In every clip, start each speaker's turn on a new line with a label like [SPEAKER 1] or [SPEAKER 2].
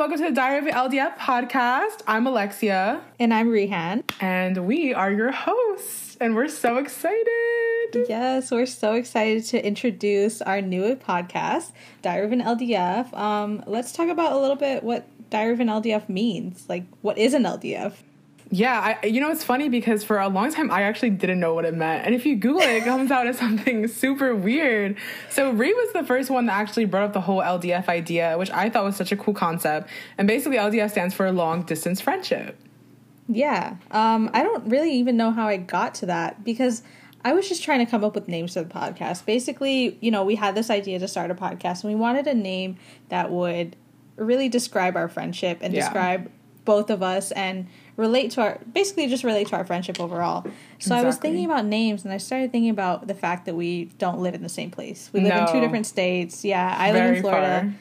[SPEAKER 1] welcome to the Diary of an LDF podcast. I'm Alexia.
[SPEAKER 2] And I'm Rehan.
[SPEAKER 1] And we are your hosts. And we're so excited.
[SPEAKER 2] Yes, we're so excited to introduce our new podcast, Diary of an LDF. Um, let's talk about a little bit what Diary of an LDF means. Like, what is an LDF?
[SPEAKER 1] Yeah, I, you know, it's funny because for a long time I actually didn't know what it meant. And if you Google it, it comes out as something super weird. So Ree was the first one that actually brought up the whole LDF idea, which I thought was such a cool concept. And basically, LDF stands for long distance friendship.
[SPEAKER 2] Yeah. Um, I don't really even know how I got to that because I was just trying to come up with names for the podcast. Basically, you know, we had this idea to start a podcast and we wanted a name that would really describe our friendship and yeah. describe both of us and relate to our basically just relate to our friendship overall. So exactly. I was thinking about names and I started thinking about the fact that we don't live in the same place. We live no. in two different states. Yeah, I Very live in Florida. Far.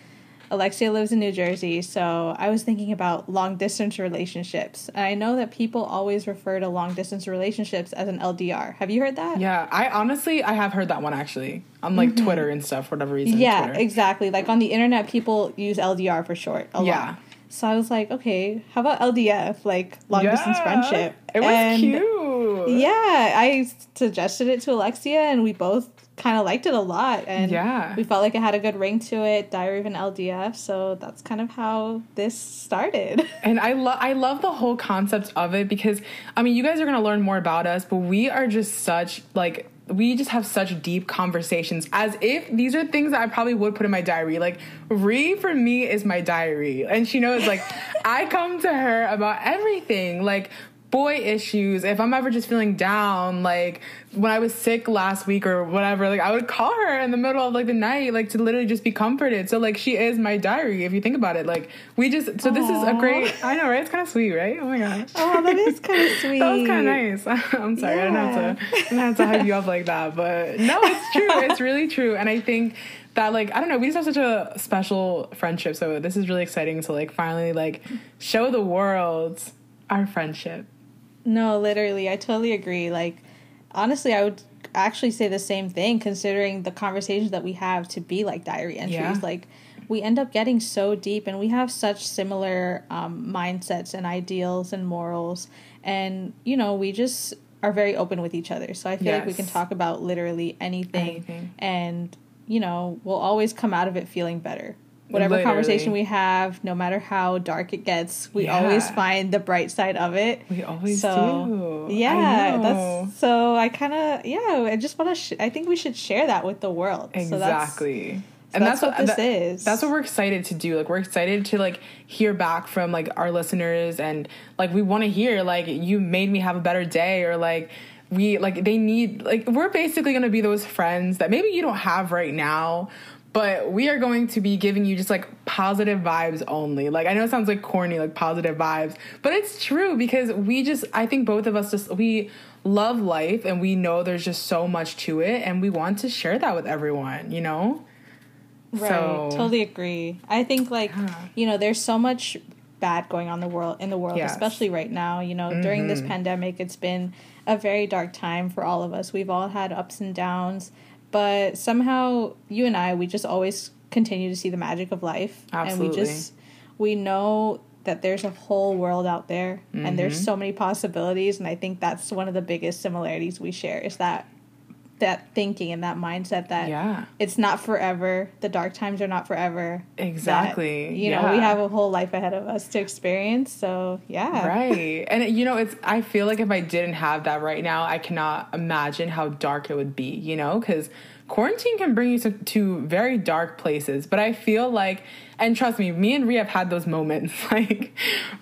[SPEAKER 2] Alexia lives in New Jersey, so I was thinking about long distance relationships. And I know that people always refer to long distance relationships as an LDR. Have you heard that?
[SPEAKER 1] Yeah, I honestly I have heard that one actually. On like mm-hmm. Twitter and stuff for whatever reason.
[SPEAKER 2] Yeah, Twitter. exactly. Like on the internet people use LDR for short a yeah. lot. So I was like, okay, how about LDF, like long yeah, distance friendship?
[SPEAKER 1] It was and cute.
[SPEAKER 2] Yeah, I suggested it to Alexia, and we both kind of liked it a lot, and yeah, we felt like it had a good ring to it. Diary of an LDF. So that's kind of how this started.
[SPEAKER 1] And I love, I love the whole concept of it because I mean, you guys are gonna learn more about us, but we are just such like we just have such deep conversations as if these are things that I probably would put in my diary. Like, Ree for me is my diary. And she knows, like, I come to her about everything. Like, boy issues, if I'm ever just feeling down, like when I was sick last week or whatever, like I would call her in the middle of like the night, like to literally just be comforted. So like she is my diary if you think about it. Like we just so Aww. this is a great I know, right? It's kinda sweet, right? Oh my gosh.
[SPEAKER 2] Oh, that is kinda sweet.
[SPEAKER 1] that was kinda nice. I'm sorry, yeah. I didn't have to I didn't have to hype you up like that. But no, it's true. it's really true. And I think that like I don't know, we just have such a special friendship. So this is really exciting to like finally like show the world our friendship.
[SPEAKER 2] No, literally, I totally agree. Like, honestly, I would actually say the same thing considering the conversations that we have to be like diary entries. Yeah. Like, we end up getting so deep and we have such similar um, mindsets and ideals and morals. And, you know, we just are very open with each other. So I feel yes. like we can talk about literally anything, anything. And, you know, we'll always come out of it feeling better whatever Literally. conversation we have, no matter how dark it gets, we yeah. always find the bright side of it.
[SPEAKER 1] We always so,
[SPEAKER 2] do. Yeah, that's so. I kind of yeah. I just want to. Sh- I think we should share that with the world.
[SPEAKER 1] Exactly.
[SPEAKER 2] So so and that's, that's, what, this that, is.
[SPEAKER 1] That's what we're excited to do. Like we're excited to like hear back from like our listeners and like we want to hear like you made me have a better day or like we like they need like we're basically going to be those friends that maybe you don't have right now but we are going to be giving you just like positive vibes only. Like I know it sounds like corny, like positive vibes, but it's true because we just I think both of us just we love life and we know there's just so much to it and we want to share that with everyone, you know?
[SPEAKER 2] Right. So, totally agree. I think like, yeah. you know, there's so much bad going on the world in the world, yes. especially right now. You know, mm-hmm. during this mm-hmm. pandemic, it's been a very dark time for all of us. We've all had ups and downs but somehow you and I we just always continue to see the magic of life
[SPEAKER 1] Absolutely.
[SPEAKER 2] and we just we know that there's a whole world out there mm-hmm. and there's mm-hmm. so many possibilities and I think that's one of the biggest similarities we share is that that thinking and that mindset that
[SPEAKER 1] yeah.
[SPEAKER 2] it's not forever. The dark times are not forever.
[SPEAKER 1] Exactly.
[SPEAKER 2] That, you yeah. know, we have a whole life ahead of us to experience. So yeah.
[SPEAKER 1] Right. And you know, it's I feel like if I didn't have that right now, I cannot imagine how dark it would be, you know, because quarantine can bring you to, to very dark places. But I feel like and trust me, me and Ree have had those moments. Like,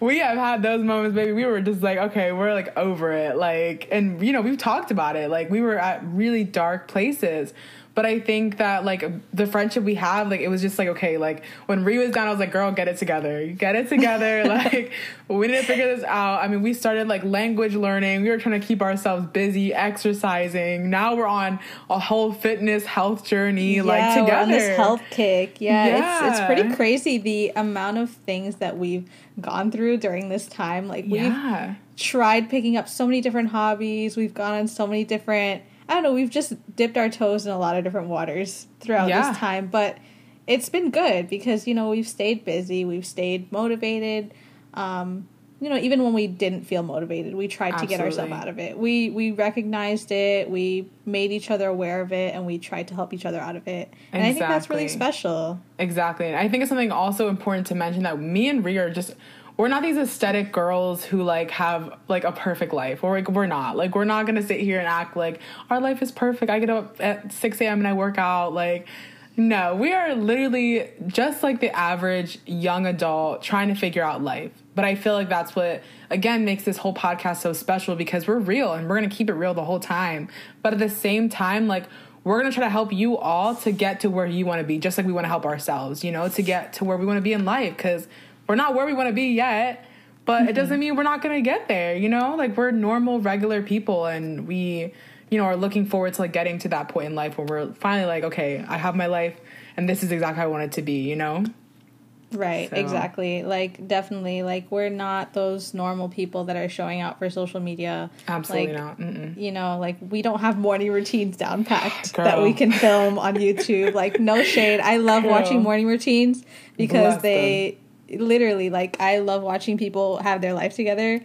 [SPEAKER 1] we have had those moments, baby. We were just like, okay, we're like over it. Like, and you know, we've talked about it. Like, we were at really dark places. But I think that like the friendship we have, like it was just like okay, like when Ree was down, I was like, girl, get it together, get it together. like we need to figure this out. I mean, we started like language learning. We were trying to keep ourselves busy, exercising. Now we're on a whole fitness health journey, yeah, like together. On
[SPEAKER 2] this health kick. Yeah, yeah, It's, it's pretty crazy the amount of things that we've gone through during this time. Like we've yeah. tried picking up so many different hobbies. We've gone on so many different I don't know, we've just dipped our toes in a lot of different waters throughout yeah. this time, but it's been good because you know we've stayed busy, we've stayed motivated. Um, you know, even when we didn't feel motivated, we tried Absolutely. to get ourselves out of it. We we recognized it, we made each other aware of it, and we tried to help each other out of it. And exactly. I think that's really special.
[SPEAKER 1] Exactly, and I think it's something also important to mention that me and Ree are just we're not these aesthetic girls who like have like a perfect life. Or like we're not. Like we're not gonna sit here and act like our life is perfect. I get up at 6 a.m and i work out. Like no. We are literally just like the average young adult trying to figure out life. But I feel like that's what, again, makes this whole podcast so special because we're real and we're to keep it real the whole time. But at the same time, like, we're to try to help you all to get to where you want to be, just like we want to help ourselves, you know, to get to where we want to be in life. Because we're not where we want to be yet. But mm-hmm. it doesn't mean we're not going to get there, you know? Like, we're normal, regular people and we, you know, are looking forward to like getting to that point in life where we're finally like, okay, I have my life and this is exactly how I want it to be, you know?
[SPEAKER 2] Right, so. exactly. Like definitely like we're not those normal people that are showing out for social media.
[SPEAKER 1] Absolutely
[SPEAKER 2] like,
[SPEAKER 1] not. Mm-mm.
[SPEAKER 2] You know, like we don't have morning routines down packed that we can film on YouTube. like no shade. I love Girl. watching morning routines because Bless they them. Literally like I love watching people have their life together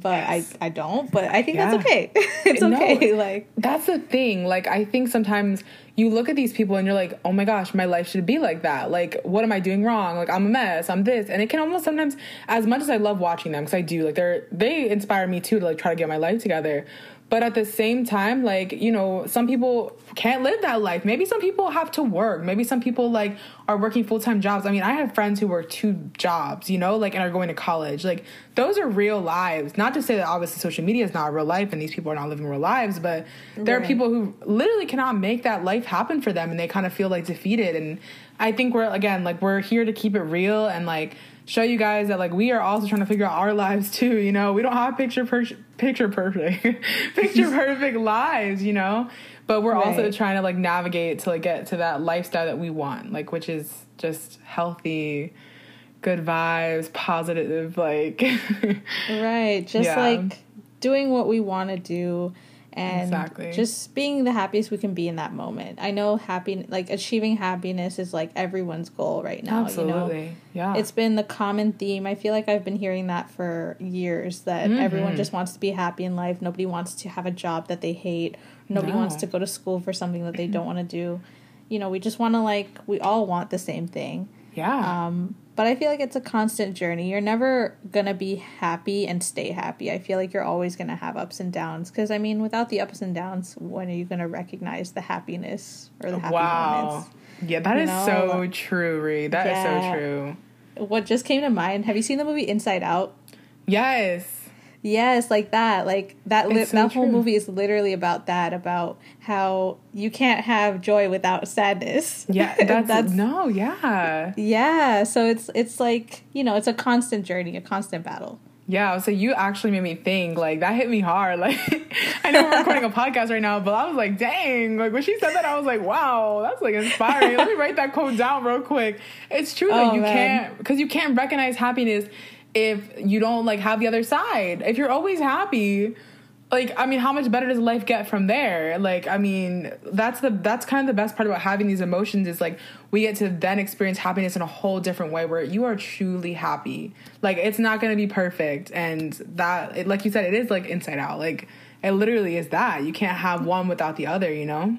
[SPEAKER 2] but yes. I I don't. But I think yeah. that's okay. it's okay. No, like
[SPEAKER 1] that's the thing. Like I think sometimes you look at these people and you're like, oh my gosh, my life should be like that. Like, what am I doing wrong? Like, I'm a mess. I'm this, and it can almost sometimes, as much as I love watching them, because I do, like, they're they inspire me too to like try to get my life together. But at the same time, like, you know, some people can't live that life. Maybe some people have to work. Maybe some people like are working full-time jobs. I mean, I have friends who work two jobs, you know, like and are going to college. Like those are real lives. Not to say that obviously social media is not real life and these people are not living real lives, but there right. are people who literally cannot make that life happen for them and they kind of feel like defeated and I think we're again like we're here to keep it real and like show you guys that like we are also trying to figure out our lives too. You know, we don't have picture per- picture perfect picture perfect lives. You know, but we're right. also trying to like navigate to like get to that lifestyle that we want, like which is just healthy. Good vibes, positive, like
[SPEAKER 2] right. Just yeah. like doing what we want to do, and exactly. just being the happiest we can be in that moment. I know happy like achieving happiness is like everyone's goal right now. Absolutely. You know? Yeah. It's been the common theme. I feel like I've been hearing that for years that mm-hmm. everyone just wants to be happy in life. Nobody wants to have a job that they hate. Nobody no. wants to go to school for something that they don't want to do. You know, we just want to like we all want the same thing.
[SPEAKER 1] Yeah.
[SPEAKER 2] Um but I feel like it's a constant journey. You're never gonna be happy and stay happy. I feel like you're always gonna have ups and downs. Because I mean, without the ups and downs, when are you gonna recognize the happiness or the happy wow. moments?
[SPEAKER 1] Yeah, that you is know? so true, Reed. That yeah. is so true.
[SPEAKER 2] What just came to mind? Have you seen the movie Inside Out?
[SPEAKER 1] Yes.
[SPEAKER 2] Yes, like that. Like that. Li- so that true. whole movie is literally about that. About how you can't have joy without sadness.
[SPEAKER 1] Yeah, that's, that's no. Yeah.
[SPEAKER 2] Yeah. So it's it's like you know it's a constant journey, a constant battle.
[SPEAKER 1] Yeah, so you actually made me think. Like that hit me hard. Like I know we're recording a podcast right now, but I was like, dang. Like when she said that, I was like, wow, that's like inspiring. Let me write that quote down real quick. It's true that oh, you man. can't because you can't recognize happiness if you don't like have the other side. If you're always happy, like I mean, how much better does life get from there? Like I mean, that's the that's kind of the best part about having these emotions is like we get to then experience happiness in a whole different way where you are truly happy. Like it's not going to be perfect and that it, like you said it is like inside out. Like it literally is that. You can't have one without the other, you know?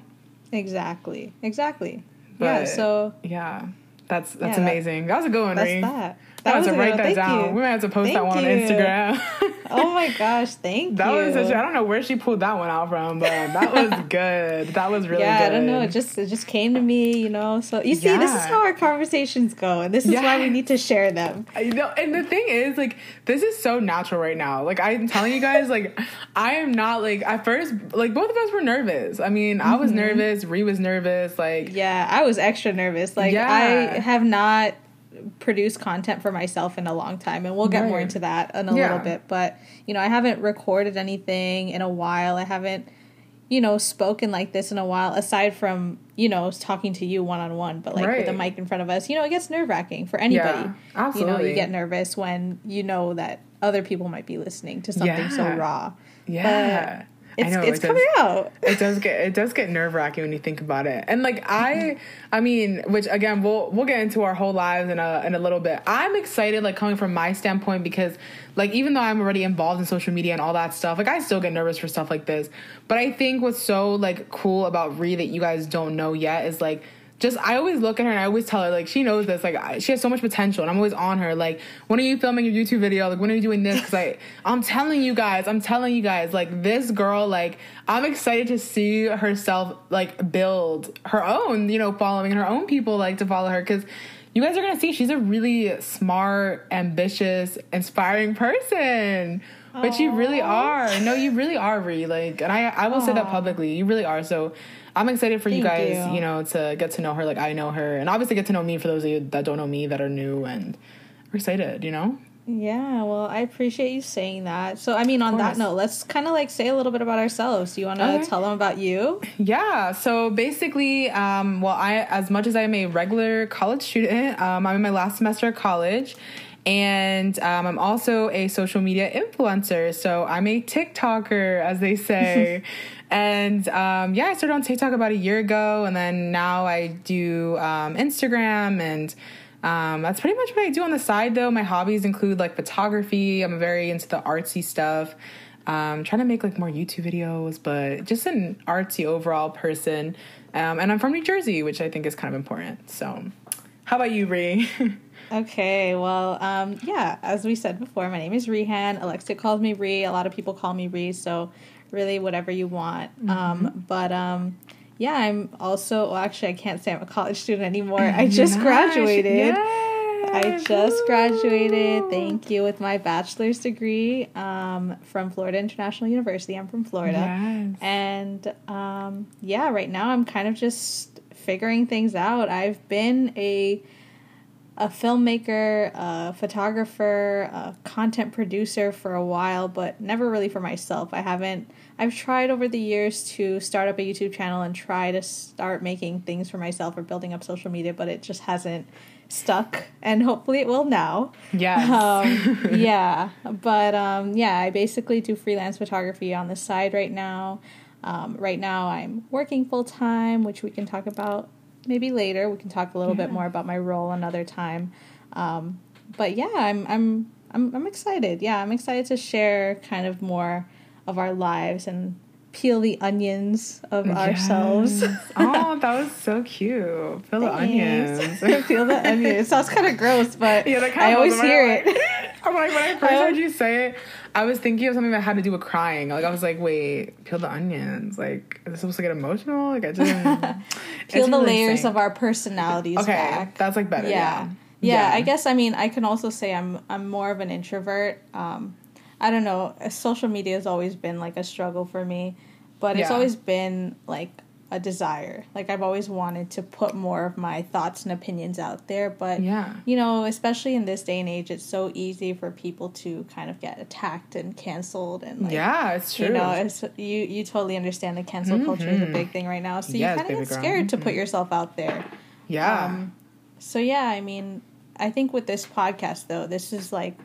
[SPEAKER 2] Exactly. Exactly. But, yeah, so
[SPEAKER 1] yeah. That's that's yeah, amazing. That, that was a good one,
[SPEAKER 2] That's that.
[SPEAKER 1] That I was to write that down. You. We might have to post thank that one you. on Instagram.
[SPEAKER 2] oh my gosh, thank
[SPEAKER 1] that
[SPEAKER 2] you.
[SPEAKER 1] That was such. I don't know where she pulled that one out from, but that was good. That was really
[SPEAKER 2] yeah,
[SPEAKER 1] good.
[SPEAKER 2] I don't know. It just it just came to me, you know. So you see, yeah. this is how our conversations go, and this is yeah. why we need to share them.
[SPEAKER 1] You know, and the thing is, like, this is so natural right now. Like I'm telling you guys, like, I am not like at first. Like both of us were nervous. I mean, mm-hmm. I was mm-hmm. nervous. Ree was nervous. Like
[SPEAKER 2] yeah, I was extra nervous. Like yeah. I have not produced content for myself in a long time and we'll get right. more into that in a yeah. little bit but you know i haven't recorded anything in a while i haven't you know spoken like this in a while aside from you know talking to you one-on-one but like right. with a mic in front of us you know it gets nerve-wracking for anybody yeah, absolutely. you know you get nervous when you know that other people might be listening to something yeah. so raw
[SPEAKER 1] yeah but,
[SPEAKER 2] it's
[SPEAKER 1] know,
[SPEAKER 2] it's
[SPEAKER 1] it does-
[SPEAKER 2] coming out.
[SPEAKER 1] it does get it does get nerve wracking when you think about it. And like I mm-hmm. I mean, which again we'll we'll get into our whole lives in a in a little bit. I'm excited like coming from my standpoint because like even though I'm already involved in social media and all that stuff, like I still get nervous for stuff like this. But I think what's so like cool about Ree that you guys don't know yet is like just I always look at her and I always tell her like she knows this like I, she has so much potential and I'm always on her like when are you filming your YouTube video? Like when are you doing this? Because I I'm telling you guys I'm telling you guys like this girl like I'm excited to see herself like build her own you know following her own people like to follow her because you guys are gonna see she's a really smart ambitious inspiring person. Which you really are. No you really are Ree like and I I will say that publicly you really are. So I'm excited for you guys,
[SPEAKER 2] you.
[SPEAKER 1] you. know, to get to know her like I know her, and obviously get to know me for those of you that don't know me that are new, and we're excited, you know.
[SPEAKER 2] Yeah, well, I appreciate you saying that. So, I mean, on that note, let's kind of like say a little bit about ourselves. Do you want to tell them about you?
[SPEAKER 1] Yeah. So basically, um, well, I as much as I'm a regular college student, um, I'm in my last semester of college. And um, I'm also a social media influencer. So I'm a TikToker, as they say. And um, yeah, I started on TikTok about a year ago. And then now I do um, Instagram. And um, that's pretty much what I do on the side, though. My hobbies include like photography. I'm very into the artsy stuff. Um, trying to make like more YouTube videos, but just an artsy overall person. Um, and I'm from New Jersey, which I think is kind of important. So, how about you, Ree?
[SPEAKER 2] Okay, well, um, yeah, as we said before, my name is Rehan. Alexa calls me Ree. A lot of people call me Ree, so really whatever you want.
[SPEAKER 1] Mm-hmm.
[SPEAKER 2] Um, but um, yeah, I'm also, well, actually, I can't say I'm a college student anymore. I just
[SPEAKER 1] Nice.
[SPEAKER 2] graduated.
[SPEAKER 1] Yay.
[SPEAKER 2] I just graduated.
[SPEAKER 1] Woo.
[SPEAKER 2] Thank you with my bachelor's degree um, from Florida International University. I'm from Florida,
[SPEAKER 1] Yes.
[SPEAKER 2] and um, yeah, right now I'm kind of just figuring things out. I've been a a filmmaker, a photographer, a content producer for a while, but never really for myself. I haven't. I've tried over the years to start up a YouTube channel and try to start making things for myself or building up social media, but it just hasn't stuck. And hopefully it will now.
[SPEAKER 1] Yeah.
[SPEAKER 2] Um, yeah, but um, yeah, I basically do freelance photography on the side right now. Um, right now, I'm working full time, which we can talk about maybe later. We can talk a little bit more about my role another time. Um, but yeah, I'm I'm I'm I'm excited. Yeah, I'm excited to share kind of more of our lives and peel the onions of ourselves.
[SPEAKER 1] Oh, that was so cute. Feel the onions.
[SPEAKER 2] Peel the onions. It sounds kind of gross, but
[SPEAKER 1] Yeah,
[SPEAKER 2] I always hear it.
[SPEAKER 1] I'm like, when I first heard you say it, I was thinking of something that had to do with crying. Like, I was like, wait, peel the onions. Like, is this supposed to get emotional? Like, I didn't.
[SPEAKER 2] peel the
[SPEAKER 1] really
[SPEAKER 2] layers
[SPEAKER 1] insane.
[SPEAKER 2] of our personalities
[SPEAKER 1] Okay,
[SPEAKER 2] back.
[SPEAKER 1] that's like better. Yeah.
[SPEAKER 2] yeah. yeah i guess i mean i can also say i'm i'm more of an introvert um i don't know social media has always been like a struggle for me but it's always been like a desire like i've always wanted to put more of my thoughts and opinions out there but
[SPEAKER 1] Yeah.
[SPEAKER 2] you know especially in this day and age it's so easy for people to kind of get attacked and canceled and like
[SPEAKER 1] yeah, it's true.
[SPEAKER 2] you know, it's, you you totally understand that cancel culture is a big thing right now. So you kind of get
[SPEAKER 1] girl.
[SPEAKER 2] scared to put yourself out there.
[SPEAKER 1] yeah.
[SPEAKER 2] Um, so yeah, I mean, I think with this podcast though, this is like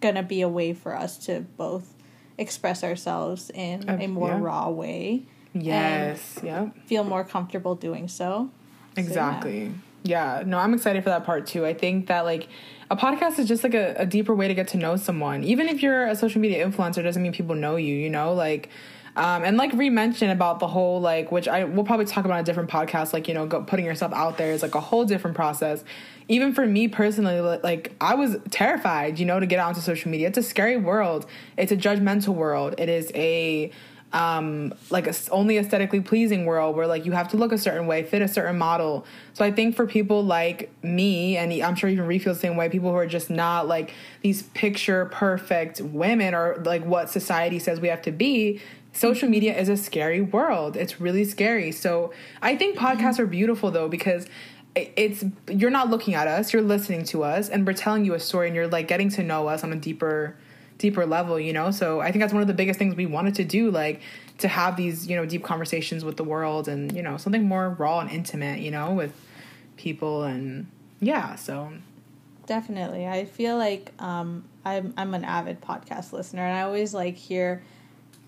[SPEAKER 2] gonna be a way for us to both express ourselves in
[SPEAKER 1] Uh,
[SPEAKER 2] a more
[SPEAKER 1] yeah.
[SPEAKER 2] raw way,
[SPEAKER 1] yes. Yep.
[SPEAKER 2] feel more comfortable doing so. So, yeah.
[SPEAKER 1] Exactly. yeah. no, I'm excited for that part too. I think that like a podcast is just like a, a deeper way to get to know someone. Even if you're a social media influencer, doesn't mean people know you, you know? Like, um, and like Ree mentioned about the whole like, which I will probably talk about a different podcast, like, you know, go, putting yourself out there is like a whole different process. Even for me personally, like I was terrified, you know, to get onto social media. It's a scary world. It's a judgmental world. It is a um like a only aesthetically pleasing world where like you have to look a certain way fit a certain model. So i think for people like me and i'm sure even Ree feels the same way people who are just not like these picture perfect women or like what society says we have to be social media is a scary world. It's really scary. So i think podcasts are beautiful though because it's you're not looking at us you're listening to us and we're telling you a story and you're like getting to know us on a deeper deeper level, you know? So I think that's one of the biggest things we wanted to do, like to have these, you know, deep conversations with the world and, you know, something more raw and intimate, you know, with people and yeah, so
[SPEAKER 2] Definitely. I feel like um, I'm I'm an avid podcast listener, and I always like hear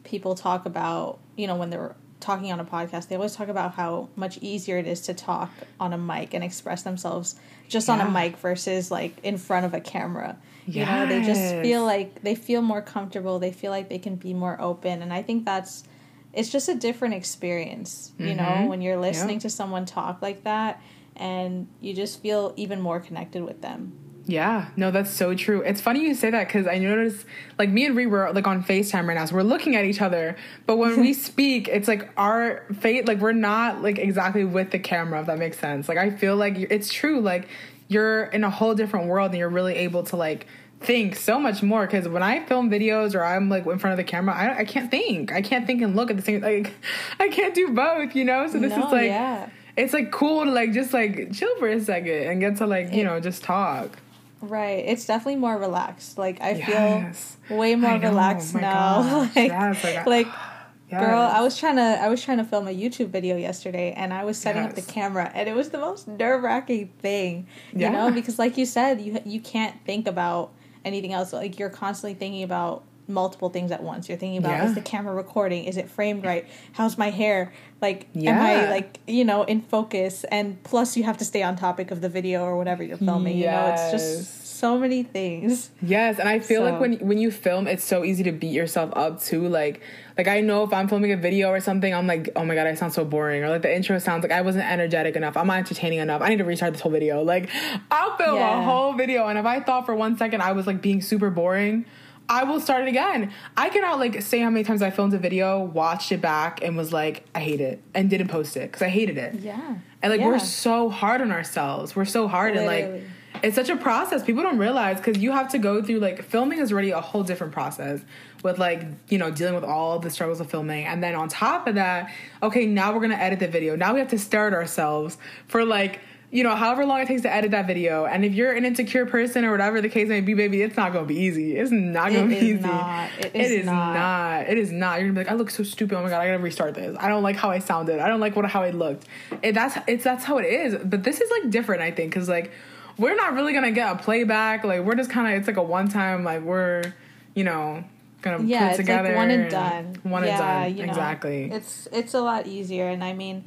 [SPEAKER 2] people talk about, you know, when they're talking on a podcast, they always talk about how much easier it is to talk on a mic and express themselves just on a mic versus like in front of a camera. You know, they just feel like they feel more comfortable. They feel like they can be more open, and I think that's it's just a different experience. You know,
[SPEAKER 1] Mhm.
[SPEAKER 2] when you're listening
[SPEAKER 1] Yep.
[SPEAKER 2] to someone talk like that, and you just feel even more connected with them.
[SPEAKER 1] Yeah, no, that's so true. It's funny you say that because I noticed, like, me and Ree were like on FaceTime right now, so we're looking at each other. But when we speak, it's like our fate, like, we're not like exactly with the camera, if that makes sense. Like, I feel like it's true. Like, you're in a whole different world and you're really able to, like, think so much more because when I film videos or I'm like in front of the camera, I, I can't think. I can't think and look at the same. Like, I can't do both, you know. So this
[SPEAKER 2] No,
[SPEAKER 1] is like,
[SPEAKER 2] yeah.
[SPEAKER 1] it's like cool to like just like chill for a second and get to like you know just talk.
[SPEAKER 2] Right. It's definitely more relaxed. Like I
[SPEAKER 1] Yes.
[SPEAKER 2] feel way more
[SPEAKER 1] I oh
[SPEAKER 2] relaxed
[SPEAKER 1] my
[SPEAKER 2] now.
[SPEAKER 1] gosh,
[SPEAKER 2] like,
[SPEAKER 1] yes, like, I-
[SPEAKER 2] like
[SPEAKER 1] Yes.
[SPEAKER 2] girl, I was trying to I was trying to film a YouTube video yesterday and I was setting up the camera and it was the most nerve-wracking thing. You
[SPEAKER 1] Yeah.
[SPEAKER 2] know, because like you said, you you can't think about anything else. Like you're constantly thinking about multiple things at once. You're thinking about
[SPEAKER 1] Yeah.
[SPEAKER 2] is the camera recording? Is it framed right? How's my hair? Like am I like, you know, in focus? And plus you have to stay on topic of the video or whatever you're filming. You know, it's just so many things.
[SPEAKER 1] Yes, and I feel like when when you film, it's so easy to beat yourself up too. Like, like I know if I'm filming a video or something, I'm like, oh my god, I sound so boring, or like the intro sounds like I wasn't energetic enough. I'm not entertaining enough. I need to restart this whole video. Like, I'll film a whole video, and if I thought for one second I was like being super boring. I will start it again. I cannot like say how many times I filmed a video, watched it back, and was like, I hate it, and didn't post it because I hated it.
[SPEAKER 2] Yeah.
[SPEAKER 1] And like
[SPEAKER 2] Yeah.
[SPEAKER 1] we're so hard on ourselves. We're so hard and like it's such a process. People don't realize because you have to go through like filming is already a whole different process with like, you know, dealing with all the struggles of filming. And then on top of that, okay, now we're gonna edit the video. Now we have to start ourselves for like you know, however long it takes to edit that video. And if you're an insecure person or whatever the case may be, baby, it's not gonna be easy. It's not gonna
[SPEAKER 2] It
[SPEAKER 1] be
[SPEAKER 2] is
[SPEAKER 1] easy.
[SPEAKER 2] not. It
[SPEAKER 1] it
[SPEAKER 2] is
[SPEAKER 1] is
[SPEAKER 2] not.
[SPEAKER 1] not. It is not. You're gonna be like, I look so stupid. Oh my god, I gotta restart this. I don't like how I sounded. I don't like what how I looked. It, that's it's that's how it is. But this is like different, I think, because like we're not really gonna get a playback. Like we're just kind of it's like a one time. Like we're you know gonna
[SPEAKER 2] yeah,
[SPEAKER 1] put
[SPEAKER 2] it's
[SPEAKER 1] together
[SPEAKER 2] like one and done.
[SPEAKER 1] One
[SPEAKER 2] yeah,
[SPEAKER 1] and done.
[SPEAKER 2] You know,
[SPEAKER 1] exactly.
[SPEAKER 2] It's it's a lot easier, and I mean,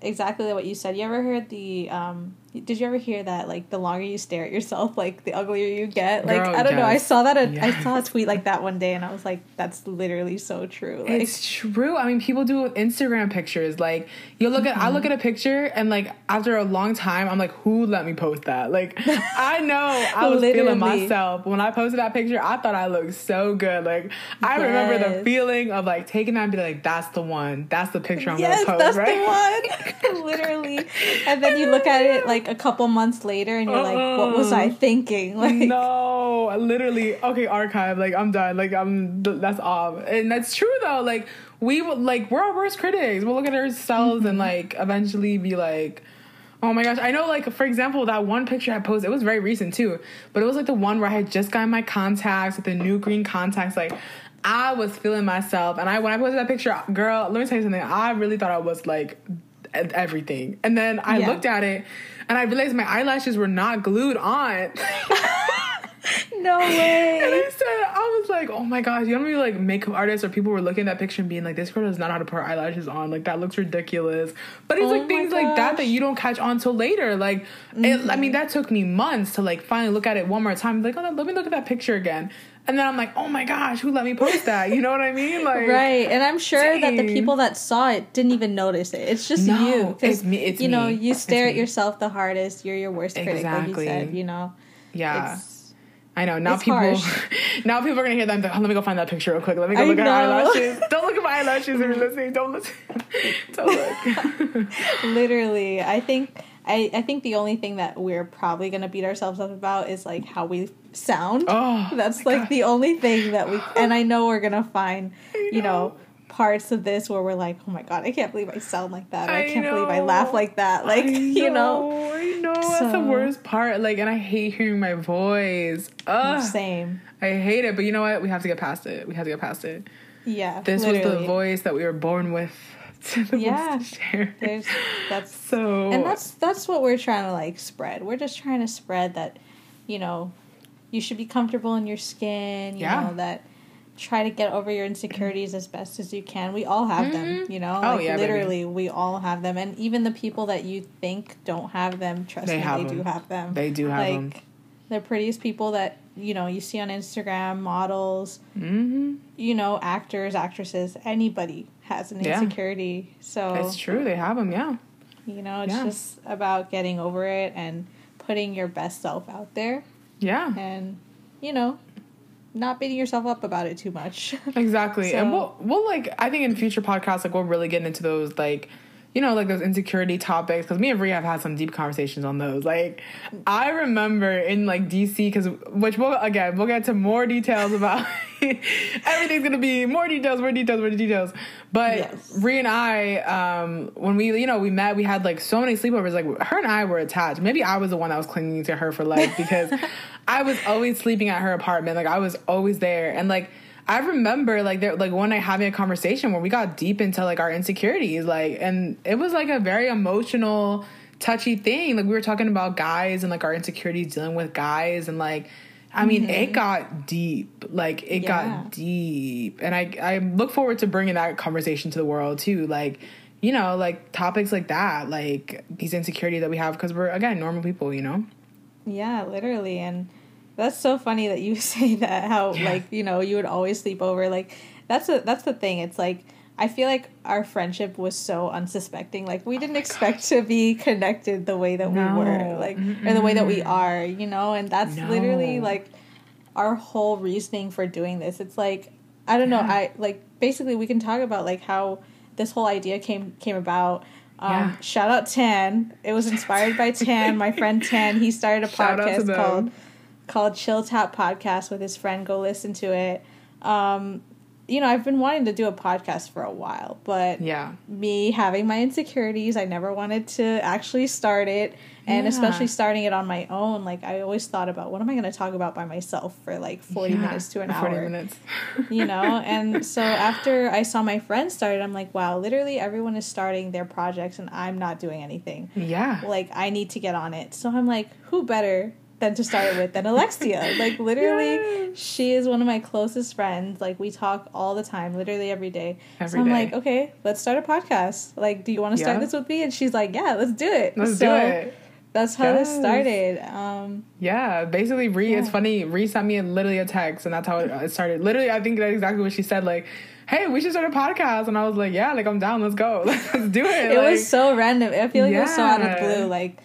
[SPEAKER 2] exactly what you said. You ever heard the? um Did you ever hear that? Like the longer you stare at yourself, like the uglier you get. Like
[SPEAKER 1] Girl,
[SPEAKER 2] I don't know. I saw that. I
[SPEAKER 1] Yes.
[SPEAKER 2] saw a tweet like that one day, and I was like, "That's literally so true." Like,
[SPEAKER 1] It's true. I mean, people do with Instagram pictures. Like, you look at, I look at a picture, and like after a long time, I'm like, who let me post that? Like, I know I was feeling myself when I posted that picture. I thought I looked so good. Like, I remember the feeling of like taking that and be like, that's the one. That's the picture I'm
[SPEAKER 2] yes,
[SPEAKER 1] gonna post.
[SPEAKER 2] that's
[SPEAKER 1] right?
[SPEAKER 2] the one. literally, and then you look at it like a couple months later, and you're like, "What was I thinking?" Like,
[SPEAKER 1] no, literally. Okay, archive. Like I'm done. Like I'm. That's off. And that's true though. Like we like we're our worst critics. We'll look at ourselves
[SPEAKER 2] Mm-hmm.
[SPEAKER 1] and like eventually be like. Oh my gosh, I know like for example that one picture I posted, it was very recent too, but it was like the one where I had just gotten my contacts with the new green contacts like I was feeling myself and I when I posted that picture, girl, let me tell you something. I really thought I was like everything. And then I
[SPEAKER 2] Yeah.
[SPEAKER 1] looked at it and I realized my eyelashes were not glued on.
[SPEAKER 2] no way. And.
[SPEAKER 1] I said, I was like, oh my gosh, you know, maybe like makeup artists or people were looking at that picture and being like, this girl does not know how to put her eyelashes on. Like, that looks ridiculous. But it's
[SPEAKER 2] Oh
[SPEAKER 1] like things like that that you don't catch on till later. Like, it, I mean, mm-hmm. that took me months to like finally look at it one more time. Like, oh, let me look at that picture again. And then I'm like, oh my gosh, who let me post that? You know what I mean? Like,
[SPEAKER 2] Right, and I'm sure that the people that saw it didn't even notice it. It's just
[SPEAKER 1] No,
[SPEAKER 2] you.
[SPEAKER 1] it's me- it's
[SPEAKER 2] you know,
[SPEAKER 1] me.
[SPEAKER 2] you
[SPEAKER 1] It's
[SPEAKER 2] stare at
[SPEAKER 1] me.
[SPEAKER 2] yourself the hardest. You're your worst critic, like you said.
[SPEAKER 1] Exactly.
[SPEAKER 2] You know,
[SPEAKER 1] Yeah.
[SPEAKER 2] it's
[SPEAKER 1] I know. Now people,
[SPEAKER 2] harsh.
[SPEAKER 1] now people are gonna hear that. like, oh, let me go find that picture real quick. Let me go
[SPEAKER 2] I
[SPEAKER 1] look at her
[SPEAKER 2] know.
[SPEAKER 1] eyelashes. Don't look at my eyelashes if you're listening. Don't listen. Don't look.
[SPEAKER 2] literally. I think. I, I think the only thing that we're probably gonna beat ourselves up about is like how we sound.
[SPEAKER 1] Oh,
[SPEAKER 2] That's like the only thing that we and I know we're gonna find, you know,
[SPEAKER 1] know.
[SPEAKER 2] parts of this where we're like, oh my god, I can't believe I sound like that. I,
[SPEAKER 1] I
[SPEAKER 2] can't believe I laugh like that. Like
[SPEAKER 1] I
[SPEAKER 2] you know,
[SPEAKER 1] I know. That's the worst part. Like, and I hate hearing my voice. Ugh,
[SPEAKER 2] same.
[SPEAKER 1] I hate it. But you know what? We have to get past it. We have to get past it.
[SPEAKER 2] Yeah,
[SPEAKER 1] This was the voice that we were born with. To the
[SPEAKER 2] Yeah.
[SPEAKER 1] to share.
[SPEAKER 2] There's that's
[SPEAKER 1] so
[SPEAKER 2] and that's that's what we're trying to like spread. We're just trying to spread that, you know, you should be comfortable in your skin. You
[SPEAKER 1] Yeah.
[SPEAKER 2] know that try to get over your insecurities as best as you can. We all have them, mm-hmm. you know.
[SPEAKER 1] Oh,
[SPEAKER 2] like,
[SPEAKER 1] yeah, baby.
[SPEAKER 2] literally, we all have them, and even the people that you think don't have them, trust
[SPEAKER 1] They
[SPEAKER 2] me, they
[SPEAKER 1] them.
[SPEAKER 2] do have them.
[SPEAKER 1] They do have them.
[SPEAKER 2] like,
[SPEAKER 1] them.
[SPEAKER 2] The prettiest people that you know you see on Instagram, models,
[SPEAKER 1] Mm-hmm.
[SPEAKER 2] you know, actors, actresses, anybody has an
[SPEAKER 1] Yeah.
[SPEAKER 2] insecurity. So
[SPEAKER 1] It's true. They have them. Yeah.
[SPEAKER 2] you know, it's
[SPEAKER 1] Yeah.
[SPEAKER 2] just about getting over it and putting your best self out there,
[SPEAKER 1] Yeah.
[SPEAKER 2] and you know, not beating yourself up about it too much.
[SPEAKER 1] Exactly. and we'll we'll like I think in future podcasts like we'll really get into those like you know like those insecurity topics because me and Brie have had some deep conversations on those. Like I remember in like DC because which we'll again we'll get to more details about everything's gonna be more details, more details, more details. But
[SPEAKER 2] Yes.
[SPEAKER 1] And I um when we you know we met we had like so many sleepovers like her and I were attached. Maybe I was the one that was clinging to her for life because I was always sleeping at her apartment. Like I was always there and like. I remember like there like one night having a conversation where we got deep into like our insecurities, like and it was like a very emotional, touchy thing. Like we were talking about guys and like our insecurities dealing with guys and like I mean it mm-hmm. got deep. Like it
[SPEAKER 2] Yeah.
[SPEAKER 1] got deep. And I I look forward to bringing that conversation to the world too. Like you know, like topics like that, like these insecurities that we have because we're again normal people, you know.
[SPEAKER 2] Yeah, literally. And that's so funny that you say that how
[SPEAKER 1] Yeah.
[SPEAKER 2] like, you know, you would always sleep over. Like that's a that's the thing. It's like I feel like our friendship was so unsuspecting. Like we didn't expect to be connected the way that we were. Like or the way that we are, you know, and that's
[SPEAKER 1] No.
[SPEAKER 2] literally like our whole reasoning for doing this. It's like I don't know, I like basically we can talk about like how this whole idea came came about. Um,
[SPEAKER 1] Yeah.
[SPEAKER 2] Shout out Tan. It was inspired by Tan, my friend Tan. He started a
[SPEAKER 1] Shout
[SPEAKER 2] podcast called called Chill Tap Podcast with his friend. Go listen to it. Um, you know, I've been wanting to do a podcast for a while, but
[SPEAKER 1] Yeah.
[SPEAKER 2] me having my insecurities, I never wanted to actually start it. And
[SPEAKER 1] Yeah.
[SPEAKER 2] especially starting it on my own, like I always thought about what am I going to talk about by myself for like 40
[SPEAKER 1] Yeah,
[SPEAKER 2] minutes to an
[SPEAKER 1] for
[SPEAKER 2] hour
[SPEAKER 1] Forty minutes.
[SPEAKER 2] you know and so after i saw my friends started i'm like wow literally everyone is starting their projects and i'm not doing anything
[SPEAKER 1] yeah.
[SPEAKER 2] like i need to get on it so i'm like who better than to start with than alexia like literally
[SPEAKER 1] Yes.
[SPEAKER 2] she is one of my closest friends like we talk all the time literally every day
[SPEAKER 1] Every
[SPEAKER 2] so i'm
[SPEAKER 1] day.
[SPEAKER 2] like okay let's start a podcast like do you want to start
[SPEAKER 1] Yeah.
[SPEAKER 2] this with me and she's like yeah let's do it
[SPEAKER 1] Let's
[SPEAKER 2] so
[SPEAKER 1] do it.
[SPEAKER 2] that's how this started um
[SPEAKER 1] Yeah, basically, Ree. It's funny. Ree sent me a, literally a text, and that's how it, started. Literally, I think that's exactly what she said. Like, "Hey, we should start a podcast," and I was like, "Yeah, like I'm down. Let's go. Let's do it."
[SPEAKER 2] it
[SPEAKER 1] like,
[SPEAKER 2] was so random. I feel like it was so out of the blue. Like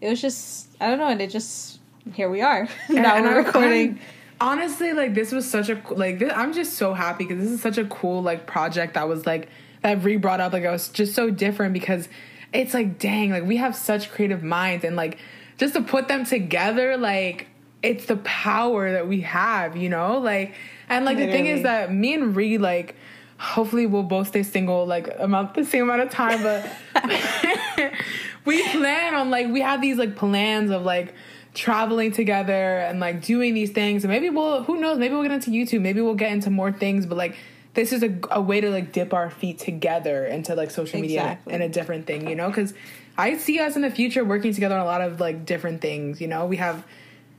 [SPEAKER 2] it was just I don't know, and it just here we are.
[SPEAKER 1] and-
[SPEAKER 2] now
[SPEAKER 1] and
[SPEAKER 2] we'Ree
[SPEAKER 1] I'm-
[SPEAKER 2] recording.
[SPEAKER 1] Honestly, like this was such a like. This, I'm just so happy because this is such a cool like project that was like that re brought up. Like, I was just so different because it's like, dang, like we have such creative minds and like just to put them together, like it's the power that we have, you know, like and like the thing is that me and Ree like. Hopefully, we'll both stay single like amount the same amount of time, but we plan on like we have these like plans of like traveling together and like doing these things and maybe we'll who knows maybe we'll get into youtube maybe we'll get into more things but like this is a, a way to like dip our feet together into like social media
[SPEAKER 2] Exactly.
[SPEAKER 1] and a different thing you know because i see us in the future working together on a lot of like different things you know we have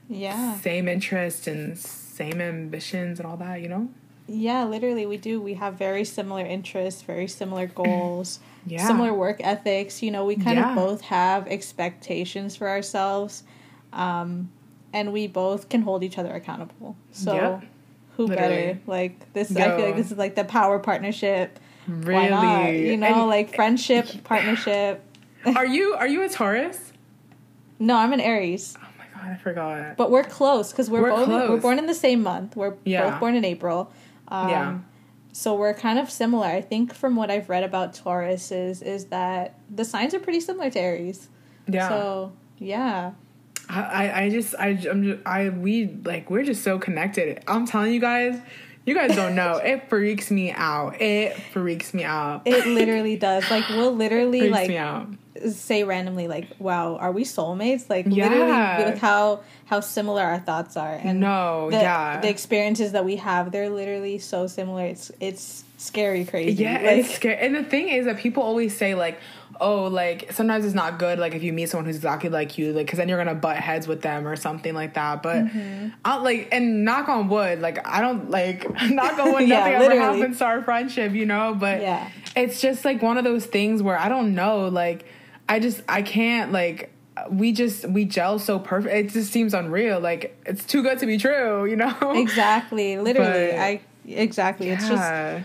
[SPEAKER 2] Yeah.
[SPEAKER 1] same interests and same ambitions and all that you know
[SPEAKER 2] Yeah, literally we do. We have very similar interests, very similar goals,
[SPEAKER 1] Yeah.
[SPEAKER 2] similar work ethics. You know, we kind
[SPEAKER 1] Yeah.
[SPEAKER 2] of both have expectations for ourselves. Um and we both can hold each other accountable. So
[SPEAKER 1] Yeah.
[SPEAKER 2] who
[SPEAKER 1] Literally.
[SPEAKER 2] better? Like this I feel like this is like the power partnership.
[SPEAKER 1] really
[SPEAKER 2] Why not? You know,
[SPEAKER 1] And-
[SPEAKER 2] like friendship, partnership.
[SPEAKER 1] are you are you a taurus
[SPEAKER 2] No, I'm an Aries.
[SPEAKER 1] oh my god i forgot
[SPEAKER 2] But we're close because we're,
[SPEAKER 1] We're
[SPEAKER 2] both we're born in the same month. We're
[SPEAKER 1] Yeah.
[SPEAKER 2] both born in April. Um,
[SPEAKER 1] Yeah.
[SPEAKER 2] So we're kind of similar. I think from what I've read about Taurus is is that the signs are pretty similar to Aries.
[SPEAKER 1] yeah
[SPEAKER 2] So yeah.
[SPEAKER 1] I, I- just I I'm just, I we like we're just so connected. I'm telling you guys, you guys don't know. it freaks me out. It freaks me out.
[SPEAKER 2] It literally does. Like we'll literally like say randomly like, "Wow, are we soulmates?" Like
[SPEAKER 1] Yeah.
[SPEAKER 2] literally with how how similar our thoughts are and
[SPEAKER 1] No,
[SPEAKER 2] the,
[SPEAKER 1] yeah.
[SPEAKER 2] the experiences that we have they're literally so similar. It's it's scary crazy.
[SPEAKER 1] Yeah,
[SPEAKER 2] like,
[SPEAKER 1] it's scary. And the thing is that people always say like, oh, like sometimes it's not good like if you meet someone who's exactly like you, like because then you're gonna butt heads with them or something like that. But
[SPEAKER 2] Mm-hmm.
[SPEAKER 1] I like and knock on wood, like I don't like knock on wood,
[SPEAKER 2] Yeah,
[SPEAKER 1] nothing ever happens to our friendship, you know. But
[SPEAKER 2] Yeah.
[SPEAKER 1] it's just like one of those things where I don't know, like I just I can't like. We just we gel so perfect. It just seems unreal. Like it's too good to be true, you know.
[SPEAKER 2] exactly. Literally,
[SPEAKER 1] But-
[SPEAKER 2] I exactly. It's just
[SPEAKER 1] Yeah.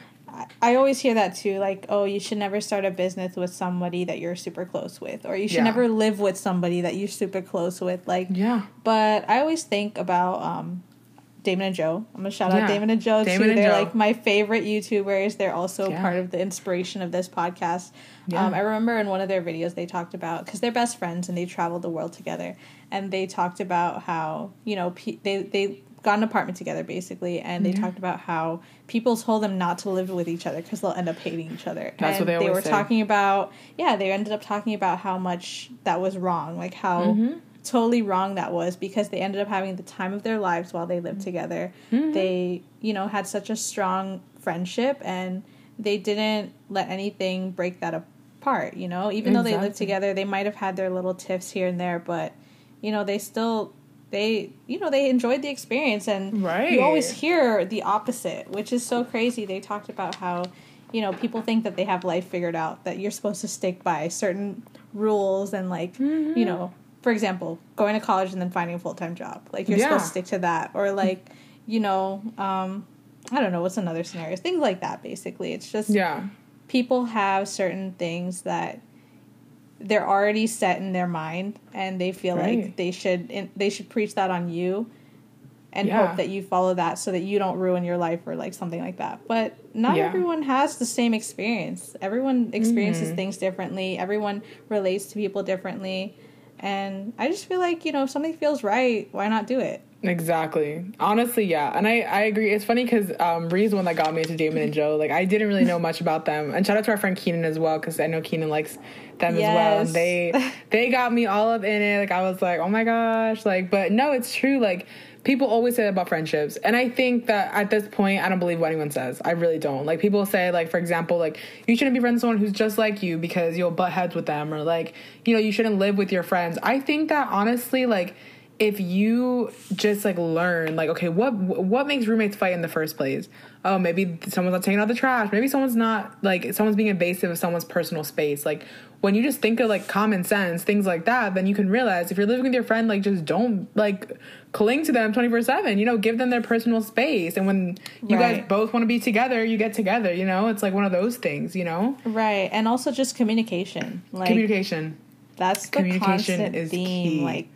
[SPEAKER 2] I- always hear that too. Like, oh, you should never start a business with somebody that you're super close with, or you should
[SPEAKER 1] Yeah.
[SPEAKER 2] never live with somebody that you're super close with. Like,
[SPEAKER 1] yeah.
[SPEAKER 2] But I always think about um, Damon and Joe. I'm gonna shout
[SPEAKER 1] Yeah.
[SPEAKER 2] out Damon and Joe
[SPEAKER 1] Damon
[SPEAKER 2] too.
[SPEAKER 1] and
[SPEAKER 2] They're
[SPEAKER 1] Joe.
[SPEAKER 2] like my favorite YouTubers. They're also
[SPEAKER 1] Yeah.
[SPEAKER 2] part of the inspiration of this podcast.
[SPEAKER 1] Yeah.
[SPEAKER 2] Um, I remember in one of their videos they talked about because they're best friends and they traveled the world together, and they talked about how you know pe- they they got an apartment together basically, and they
[SPEAKER 1] Yeah.
[SPEAKER 2] talked about how people told them not to live with each other because they'll end up hating each other.
[SPEAKER 1] That's
[SPEAKER 2] and
[SPEAKER 1] what they always
[SPEAKER 2] were
[SPEAKER 1] say.
[SPEAKER 2] talking about. Yeah, they ended up talking about how much that was wrong, like how
[SPEAKER 1] Mm-hmm.
[SPEAKER 2] totally wrong that was because they ended up having the time of their lives while they lived together.
[SPEAKER 1] Mm-hmm.
[SPEAKER 2] They, you know, had such a strong friendship and they didn't let anything break that apart, you know? Even though they lived together, they might have had their little tiffs here and there, but you know, they still they you know, they enjoyed the experience and
[SPEAKER 1] Right.
[SPEAKER 2] you always hear the opposite, which is so crazy. They talked about how you know, people think that they have life figured out, that you're supposed to stick by certain rules and like,
[SPEAKER 1] Mm-hmm.
[SPEAKER 2] you know, for example, going to college and then finding a full time job. Like you're
[SPEAKER 1] Yeah.
[SPEAKER 2] supposed to stick to that. Or like, you know, um, I don't know, what's another scenario? Things like that basically. It's just
[SPEAKER 1] Yeah.
[SPEAKER 2] people have certain things that they're already set in their mind and they feel like they should they should preach that on you and
[SPEAKER 1] Yeah.
[SPEAKER 2] hope that you follow that so that you don't ruin your life or like something like that. But not
[SPEAKER 1] Yeah.
[SPEAKER 2] everyone has the same experience. Everyone experiences
[SPEAKER 1] Mm-hmm.
[SPEAKER 2] things differently. Everyone relates to people differently. And I just feel like, you know, if something feels right, why not do it?
[SPEAKER 1] Exactly. Honestly, yeah. And I, I agree. It's funny because um, Ree's the one that got me into Damon and Joe. Like, I didn't really know much about them. And shout out to our friend Keenan as well because I know Keenan likes them as well. And
[SPEAKER 2] Yes.
[SPEAKER 1] they they got me all up in it. Like, I was like, oh my gosh. Like, but no, it's true. Like, people always say that about friendships. And I think that at this point, I don't believe what anyone says. I really don't. Like, people say, like, for example, like, you shouldn't be friends with someone who's just like you because you'll butt heads with them. Or, like, you know, you shouldn't live with your friends. I think that honestly, like, if you just like learn like okay what what makes roommates fight in the first place oh maybe someone's not taking out the trash maybe someone's not like someone's being invasive of someone's personal space like when you just think of like common sense things like that then you can realize if you're living with your friend like just don't like cling to them 24 7 you know give them their personal space and when you guys both want to be together you get together you know it's like one of those things you know
[SPEAKER 2] Right. And also just communication. Like
[SPEAKER 1] communication
[SPEAKER 2] That's the
[SPEAKER 1] Communication
[SPEAKER 2] constant
[SPEAKER 1] is
[SPEAKER 2] theme.
[SPEAKER 1] key.
[SPEAKER 2] Like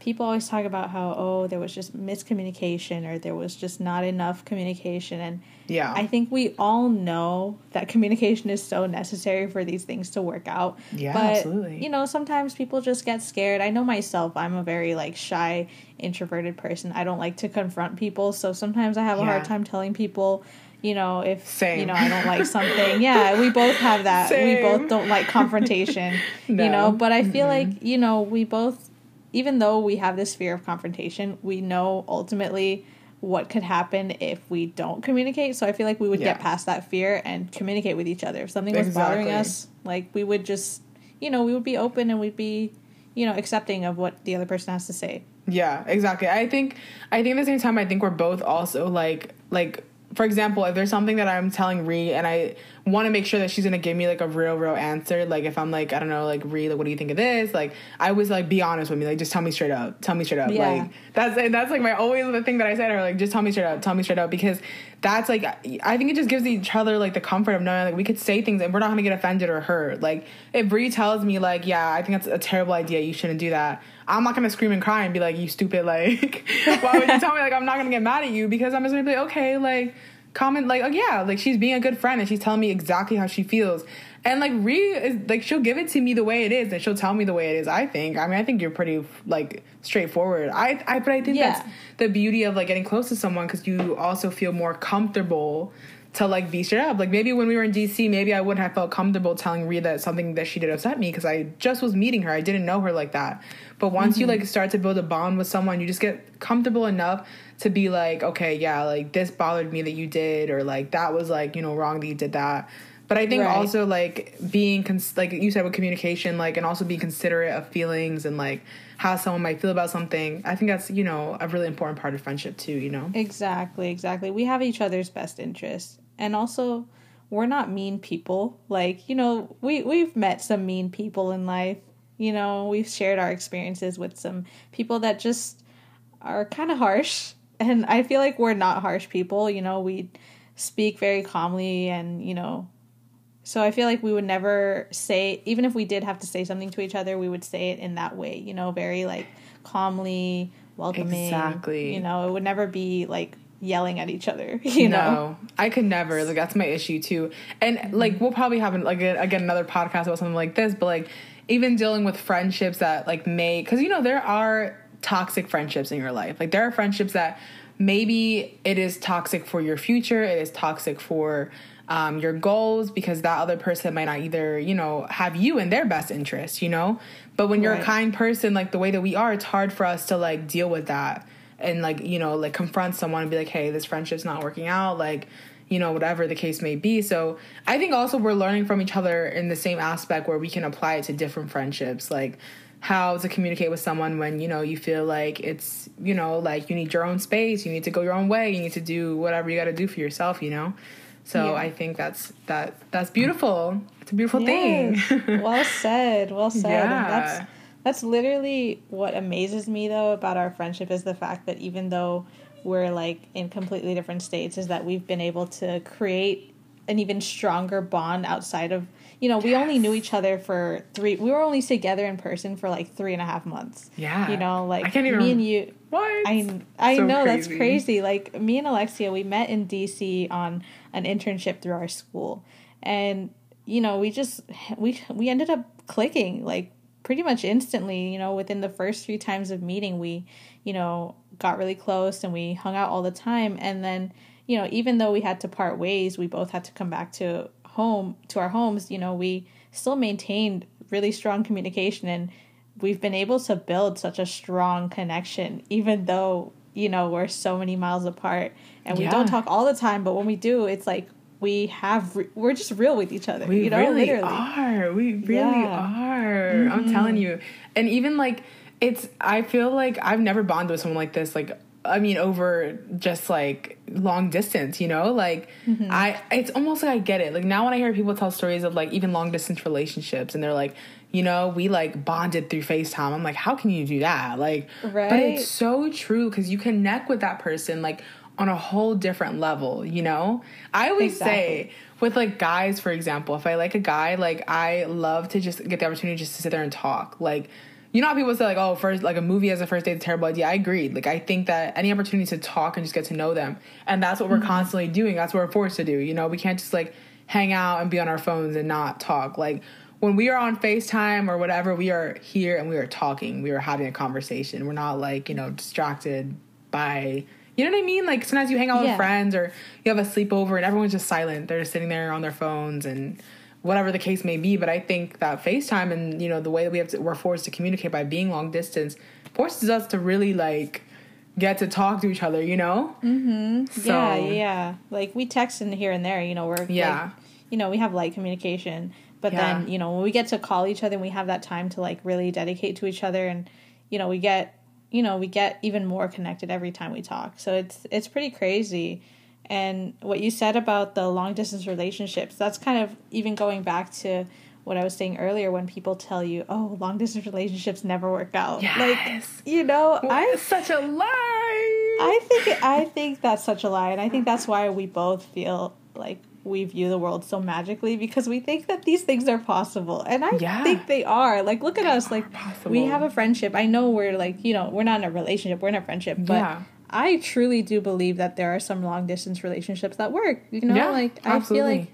[SPEAKER 2] people always talk about how oh there was just miscommunication or there was just not enough communication and
[SPEAKER 1] yeah
[SPEAKER 2] I think we all know that communication is so necessary for these things to work out.
[SPEAKER 1] Yeah,
[SPEAKER 2] but,
[SPEAKER 1] absolutely.
[SPEAKER 2] You know, sometimes people just get scared. I know myself, I'm a very like shy, introverted person. I don't like to confront people, so sometimes I have a hard time telling people, you know, if
[SPEAKER 1] Same.
[SPEAKER 2] you know I don't like something. yeah, we both have that. We both don't like confrontation. You know, but I feel like, you know, we both even though we have this fear of confrontation, we know ultimately what could happen if we don't communicate. So I feel like we would
[SPEAKER 1] Yeah.
[SPEAKER 2] get past that fear and communicate with each other. If something was bothering us, like we would just, you know, we would be open and we'd be, you know, accepting of what the other person has to say.
[SPEAKER 1] Yeah, exactly. I think I think at the same time I think we're both also like like for example, if there's something that I'm telling Ree and I want to make sure that she's gonna give me like a real, real answer, like if I'm like, I don't know, like Ree, like what do you think of this? Like I was like, be honest with me, like just tell me straight up, tell me straight up.
[SPEAKER 2] Yeah.
[SPEAKER 1] Like that's that's like my always the thing that I said to her, like just tell me straight up, tell me straight up, because that's like I think it just gives each other like the comfort of knowing like we could say things and we're not gonna get offended or hurt. Like if Bree tells me like, yeah, I think that's a terrible idea, you shouldn't do that. I'm not gonna scream and cry and be like, you stupid, like why would you tell me like I'm not gonna get mad at you because I'm just gonna be like, okay, like comment like, oh yeah, like she's being a good friend and she's telling me exactly how she feels. And like Ree is like she'll give it to me the way it is and she'll tell me the way it is. I think. I mean, I think you're pretty like straightforward. I, I but I think
[SPEAKER 2] Yeah.
[SPEAKER 1] that's the beauty of like getting close to someone because you also feel more comfortable to like be straight up. Like maybe when we were in DC, maybe I wouldn't have felt comfortable telling Ree that something that she did upset me because I just was meeting her. I didn't know her like that. But once mm-hmm. you like start to build a bond with someone, you just get comfortable enough to be like, okay, yeah, like this bothered me that you did, or like that was like you know wrong that you did that. But I think right. also like being cons- like you said with communication, like and also being considerate of feelings and like how someone might feel about something. I think that's you know a really important part of friendship too. You know.
[SPEAKER 2] Exactly. Exactly. We have each other's best interests, and also we're not mean people. Like you know, we we've met some mean people in life. You know, we've shared our experiences with some people that just are kind of harsh, and I feel like we're not harsh people. You know, we speak very calmly and you know so I feel like we would never say, even if we did have to say something to each other, we would say it in that way, you know, very like calmly, welcoming. Exactly. You know, it would never be like yelling at each other. You no, know,
[SPEAKER 1] I could never. Like that's my issue too. And mm-hmm. like we'll probably have like again another podcast about something like this, but like even dealing with friendships that like may because you know there are toxic friendships in your life. Like there are friendships that maybe it is toxic for your future. It is toxic for um, your goals because that other person might not either, you know, have you in their best interest, you know? But when you're right. a kind person, like the way that we are, it's hard for us to like deal with that and like, you know, like confront someone and be like, hey, this friendship's not working out. Like, you know, whatever the case may be. So I think also we're learning from each other in the same aspect where we can apply it to different friendships. Like, how to communicate with someone when you know you feel like it's you know like you need your own space you need to go your own way you need to do whatever you got to do for yourself you know so yeah. I think that's that that's beautiful. It's a beautiful yes.
[SPEAKER 2] thing. well said. Well said. Yeah. that's that's literally what amazes me though about our friendship is the fact that even though we're like in completely different states is that we've been able to create an even stronger bond outside of you know, we yes. only knew each other for three. We were only together in person for like three and a half months. Yeah, you know, like I can't even me and you. What? I I so know crazy. that's crazy. Like me and Alexia, we met in DC on an internship through our school, and you know, we just we we ended up clicking like pretty much instantly. You know, within the first few times of meeting, we you know got really close and we hung out all the time, and then you know, even though we had to part ways, we both had to come back to home to our homes, you know, we still maintained really strong communication and we've been able to build such a strong connection even though, you know, we're so many miles apart and we don't talk all the time, but when we do, it's like we have re- we're just real with each other. We you know,
[SPEAKER 1] really literally. are. We really yeah. are. Mm-hmm. I'm telling you. And even like it's I feel like I've never bonded with someone like this like I mean, over just like long distance, you know? Like, mm-hmm. I, it's almost like I get it. Like, now when I hear people tell stories of like even long distance relationships and they're like, you know, we like bonded through FaceTime. I'm like, how can you do that? Like, right. but it's so true because you connect with that person like on a whole different level, you know? I always exactly. say, with like guys, for example, if I like a guy, like I love to just get the opportunity just to sit there and talk. Like, you know how people say like, oh, first like a movie as a first date is a terrible idea. I agreed. Like I think that any opportunity to talk and just get to know them, and that's what we're mm-hmm. constantly doing. That's what we're forced to do. You know, we can't just like hang out and be on our phones and not talk. Like when we are on FaceTime or whatever, we are here and we are talking. We are having a conversation. We're not like you know distracted by. You know what I mean? Like sometimes you hang out yeah. with friends or you have a sleepover and everyone's just silent. They're just sitting there on their phones and whatever the case may be. But I think that FaceTime and you know the way that we have to, we're forced to communicate by being long distance forces us to really like get to talk to each other. You know.
[SPEAKER 2] Mm-hmm. So, yeah, yeah. Like we text in here and there. You know, we're yeah. Like, you know, we have light communication, but yeah. then you know when we get to call each other, and we have that time to like really dedicate to each other, and you know we get you know we get even more connected every time we talk. So it's it's pretty crazy. And what you said about the long distance relationships, that's kind of even going back to what I was saying earlier when people tell you, "Oh, long distance relationships never work out." Yes. Like, you know,
[SPEAKER 1] I such a lie.
[SPEAKER 2] I think I think that's such a lie, and I think that's why we both feel like we view the world so magically because we think that these things are possible, and I yeah. think they are. Like, look at they us. Like, possible. we have a friendship. I know we're like, you know, we're not in a relationship. We're in a friendship, but yeah. I truly do believe that there are some long distance relationships that work. You know, yeah, like absolutely. I feel like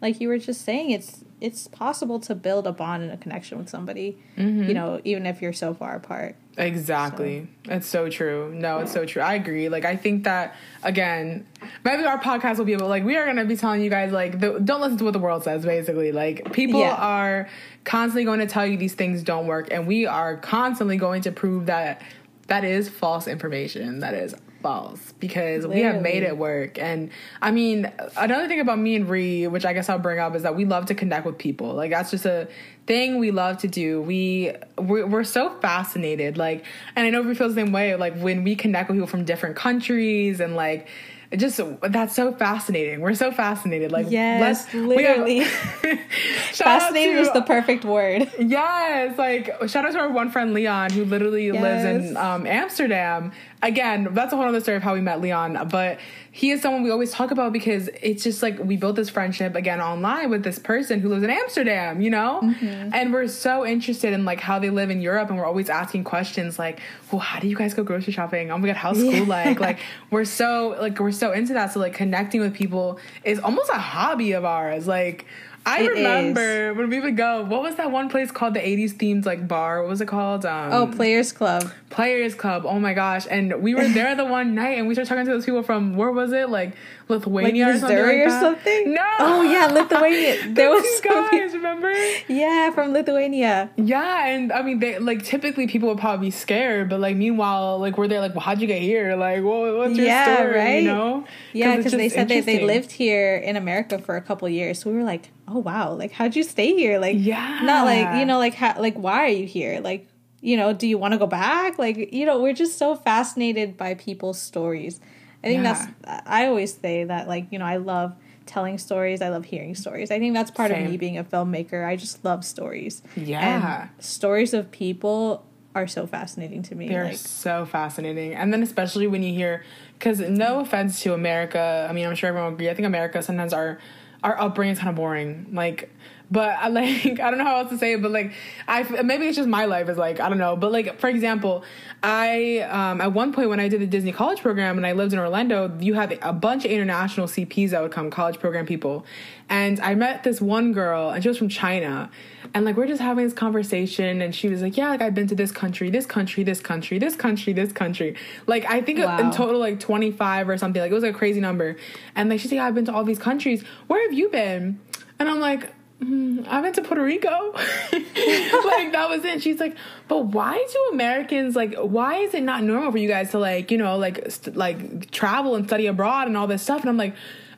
[SPEAKER 2] like you were just saying it's it's possible to build a bond and a connection with somebody, mm-hmm. you know, even if you're so far apart.
[SPEAKER 1] Exactly. So. It's so true. No, it's so true. I agree. Like, I think that, again, maybe our podcast will be able, like, we are going to be telling you guys, like, the, don't listen to what the world says, basically. Like, people yeah. are constantly going to tell you these things don't work, and we are constantly going to prove that that is false information. That is false because Literally. we have made it work. And I mean, another thing about me and Ree, which I guess I'll bring up, is that we love to connect with people. Like that's just a thing we love to do. We we're, we're so fascinated. Like, and I know we feel the same way. Like when we connect with people from different countries and like it just that's so fascinating. We're so fascinated. Like
[SPEAKER 2] yes, literally. fascinating is the perfect word.
[SPEAKER 1] Yes, like shout out to our one friend Leon who literally yes. lives in um, Amsterdam. Again, that's a whole other story of how we met Leon, but he is someone we always talk about because it's just like we built this friendship again online with this person who lives in Amsterdam, you know? Mm-hmm. And we're so interested in like how they live in Europe and we're always asking questions like, well, how do you guys go grocery shopping? Oh my god, how's school yeah. like? Like we're so like we're so into that. So like connecting with people is almost a hobby of ours. Like I it remember is. when we would go. What was that one place called? The '80s themed like bar. What was it called? Um,
[SPEAKER 2] oh, Players Club.
[SPEAKER 1] Players Club. Oh my gosh! And we were there the one night, and we started talking to those people from where was it? Like Lithuania like or something. Like
[SPEAKER 2] or something.
[SPEAKER 1] No.
[SPEAKER 2] Oh yeah, Lithuania.
[SPEAKER 1] there was guys. Remember?
[SPEAKER 2] Yeah, from Lithuania.
[SPEAKER 1] Yeah, and I mean, they like typically people would probably be scared, but like meanwhile, like we're there, like, well, how'd you get here? Like, well, what's your yeah, story? Right? You know?
[SPEAKER 2] Yeah, because they said they they lived here in America for a couple years, so we were like oh Oh, wow like how'd you stay here? Like
[SPEAKER 1] yeah
[SPEAKER 2] not like you know like how like why are you here? Like you know do you want to go back? Like you know we're just so fascinated by people's stories. I think yeah. that's i always say that like you know i love telling stories i love hearing stories. I think that's part Same. of me being a filmmaker. I just love stories.
[SPEAKER 1] Yeah.
[SPEAKER 2] And stories of people are so fascinating to me
[SPEAKER 1] they're like, so fascinating. And then especially when you hear because no offense to america i mean i'm sure everyone will agree i think america sometimes are our upbringing is kind of boring. Like, but I like I don't know how else to say it, but like I maybe it's just my life is like I don't know, but like for example, I um, at one point when I did the Disney college program and I lived in Orlando, you had a bunch of international CPs that would come, college program people, and I met this one girl and she was from China, and like we're just having this conversation and she was like, yeah, like I've been to this country, this country, this country, this country, this country, like I think wow. in total like twenty five or something, like it was a crazy number, and like she's like, yeah, I've been to all these countries. Where have you been? And I'm like, mm, I went to Puerto Rico. like that was it. She's like, but why do Americans like? Why is it not normal for you guys to like, you know, like st- like travel and study abroad and all this stuff? And I'm like.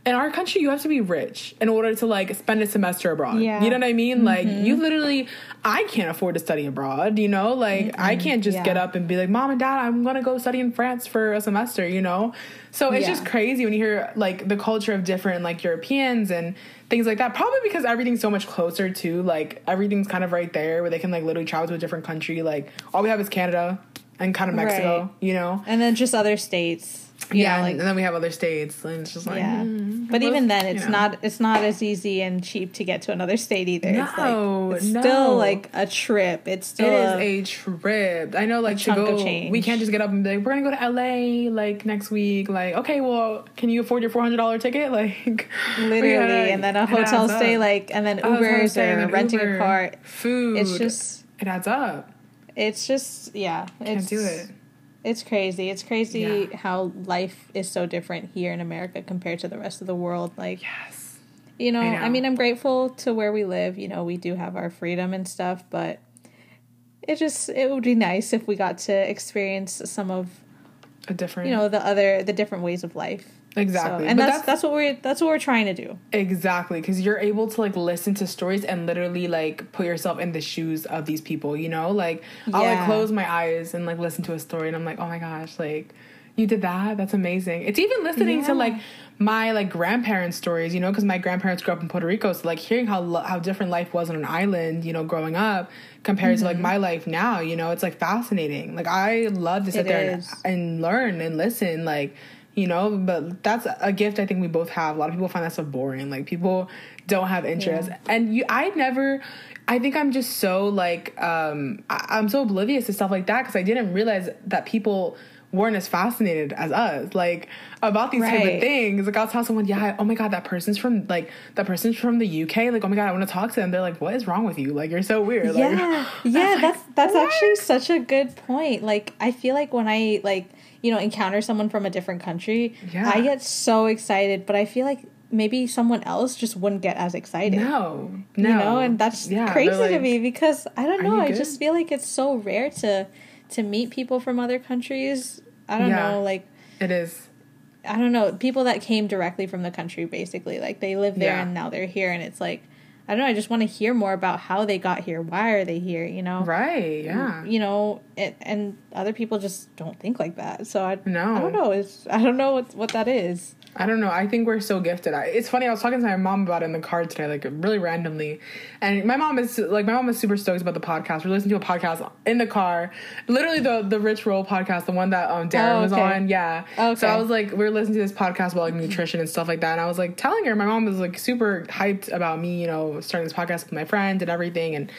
[SPEAKER 1] In our country, you have to be rich in order to like spend a semester abroad. Yeah. You know what I mean? Mm-hmm. Like you literally, I can't afford to study abroad. You know, like mm-hmm. I can't just yeah. get up and be like, "Mom and Dad, I'm gonna go study in France for a semester." You know, so it's yeah. just crazy when you hear like the culture of different like Europeans and things like that. Probably because everything's so much closer to like everything's kind of right there where they can like literally travel to a different country. Like all we have is Canada and kind of Mexico, right. you know,
[SPEAKER 2] and then just other states
[SPEAKER 1] yeah, know, like, and then we have other states, and it's just like, yeah.
[SPEAKER 2] Mm, but even then, it's you know. not it's not as easy and cheap to get to another state either.
[SPEAKER 1] No,
[SPEAKER 2] it's, like, it's
[SPEAKER 1] no.
[SPEAKER 2] still like a trip. It's still
[SPEAKER 1] it is a, trip. I know, like to go, we can't just get up and be like, we're gonna go to LA like next week. Like, okay, well, can you afford your four hundred dollar ticket? Like,
[SPEAKER 2] literally, gotta, and then a hotel stay, up. like, and then Ubers or renting Uber, a car,
[SPEAKER 1] food.
[SPEAKER 2] It's just
[SPEAKER 1] it adds up.
[SPEAKER 2] It's just yeah,
[SPEAKER 1] can't do it
[SPEAKER 2] it's crazy. It's crazy yeah. how life is so different here in America compared to the rest of the world. Like,
[SPEAKER 1] yes,
[SPEAKER 2] you know, I, know. I mean, I'm grateful to where we live. You know, we do have our freedom and stuff, but it just it would be nice if we got to experience some of
[SPEAKER 1] a different,
[SPEAKER 2] you know, the other the different ways of life.
[SPEAKER 1] Exactly.
[SPEAKER 2] So, and that's, that's, that's what we're that's what we're trying to do.
[SPEAKER 1] Exactly, because you're able to like listen to stories and literally like put yourself in the shoes of these people. You know, like I'll like close my eyes and like listen to a story, and I'm like, oh my gosh, like you did that. That's amazing. It's even listening yeah. to like my like grandparents' stories. You know, because my grandparents grew up in Puerto Rico, so like hearing how how different life was on an island. You know, growing up compared mm-hmm. to like mm-hmm. my life now. You know, it's like fascinating. Like I love to sit it there and, and learn and listen. Like you know but that's a gift i think we both have a lot of people find that so boring like people don't have interest yeah. and you i never i think i'm just so like um I, am so oblivious to stuff like that because i didn't realize that people weren't as fascinated as us, like about these type
[SPEAKER 2] Right.
[SPEAKER 1] of things. Like I'll tell someone, yeah, oh my god, that person's from like that person's from the UK. Like oh my god, I want to talk to them. They're like, what is wrong with you? Like you're so weird. Like,
[SPEAKER 2] yeah yeah
[SPEAKER 1] like,
[SPEAKER 2] that's that's actually such a good point like i feel like when i like you know encounter someone from a different country
[SPEAKER 1] Yeah.
[SPEAKER 2] i get so excited but i feel like maybe someone else just wouldn't get as excited
[SPEAKER 1] no, no,
[SPEAKER 2] you know and that's
[SPEAKER 1] Yeah,
[SPEAKER 2] crazy
[SPEAKER 1] they're
[SPEAKER 2] to me because i don't know i
[SPEAKER 1] good?"
[SPEAKER 2] just feel like it's so rare to to meet people from other countries i don't
[SPEAKER 1] Yeah.
[SPEAKER 2] know like
[SPEAKER 1] It is.
[SPEAKER 2] i don't know people that came directly from the country basically like they live there
[SPEAKER 1] Yeah.
[SPEAKER 2] and now they're here and it's like i don't know i just want to hear more about how they got here why are they here you know
[SPEAKER 1] Right. Yeah.
[SPEAKER 2] you know it, and other people just don't think like that so i,
[SPEAKER 1] No.
[SPEAKER 2] I don't know it's i don't know what, what that is
[SPEAKER 1] I don't know. I think we're so gifted. I, it's funny. I was talking to my mom about it in the car today, like really randomly. And my mom is like, my mom is super stoked about the podcast. We're listening to a podcast in the car, literally the the Rich Roll podcast, the one that um Darin
[SPEAKER 2] Oh,
[SPEAKER 1] was on. Yeah.
[SPEAKER 2] Okay.
[SPEAKER 1] So I was like, we are listening to this podcast about like nutrition and stuff like that. And I was like telling her, my mom was like super hyped about me, you know, starting this podcast with my friend and everything. And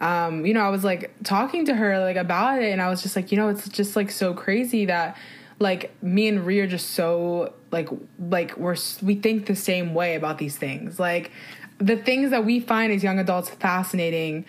[SPEAKER 1] um, you know, I was like talking to her like about it, and I was just like, you know, it's just like so crazy that like me and Ree are just so like like we're we think the same way about these things. Like the things that we find as young adults fascinating.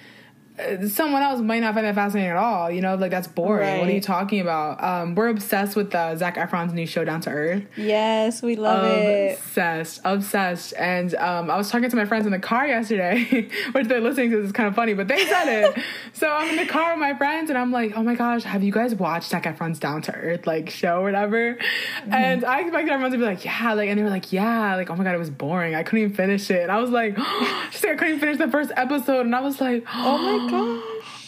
[SPEAKER 1] Uh, Someone else might not find that fascinating at all, you know. Like that's boring. What are you talking about? Um, we're obsessed with uh, Zac Efron's new show, Down to Earth
[SPEAKER 2] yes we love it
[SPEAKER 1] obsessed, obsessed. And um, I was talking to my friends in the car yesterday, which they're listening to. This is kind of funny, but they said it. so I'm in the car with my friends, and I'm like, "Oh my gosh, have you guys watched Zac Efron's Down to Earth like show or whatever?"
[SPEAKER 2] Mm-hmm.
[SPEAKER 1] And I expected everyone to be like, "Yeah," like, and they were like, "Yeah," like, "Oh my god, it was boring. I couldn't even finish it." And I was like, "She's like, I couldn't finish the first episode," and I was like,
[SPEAKER 2] oh my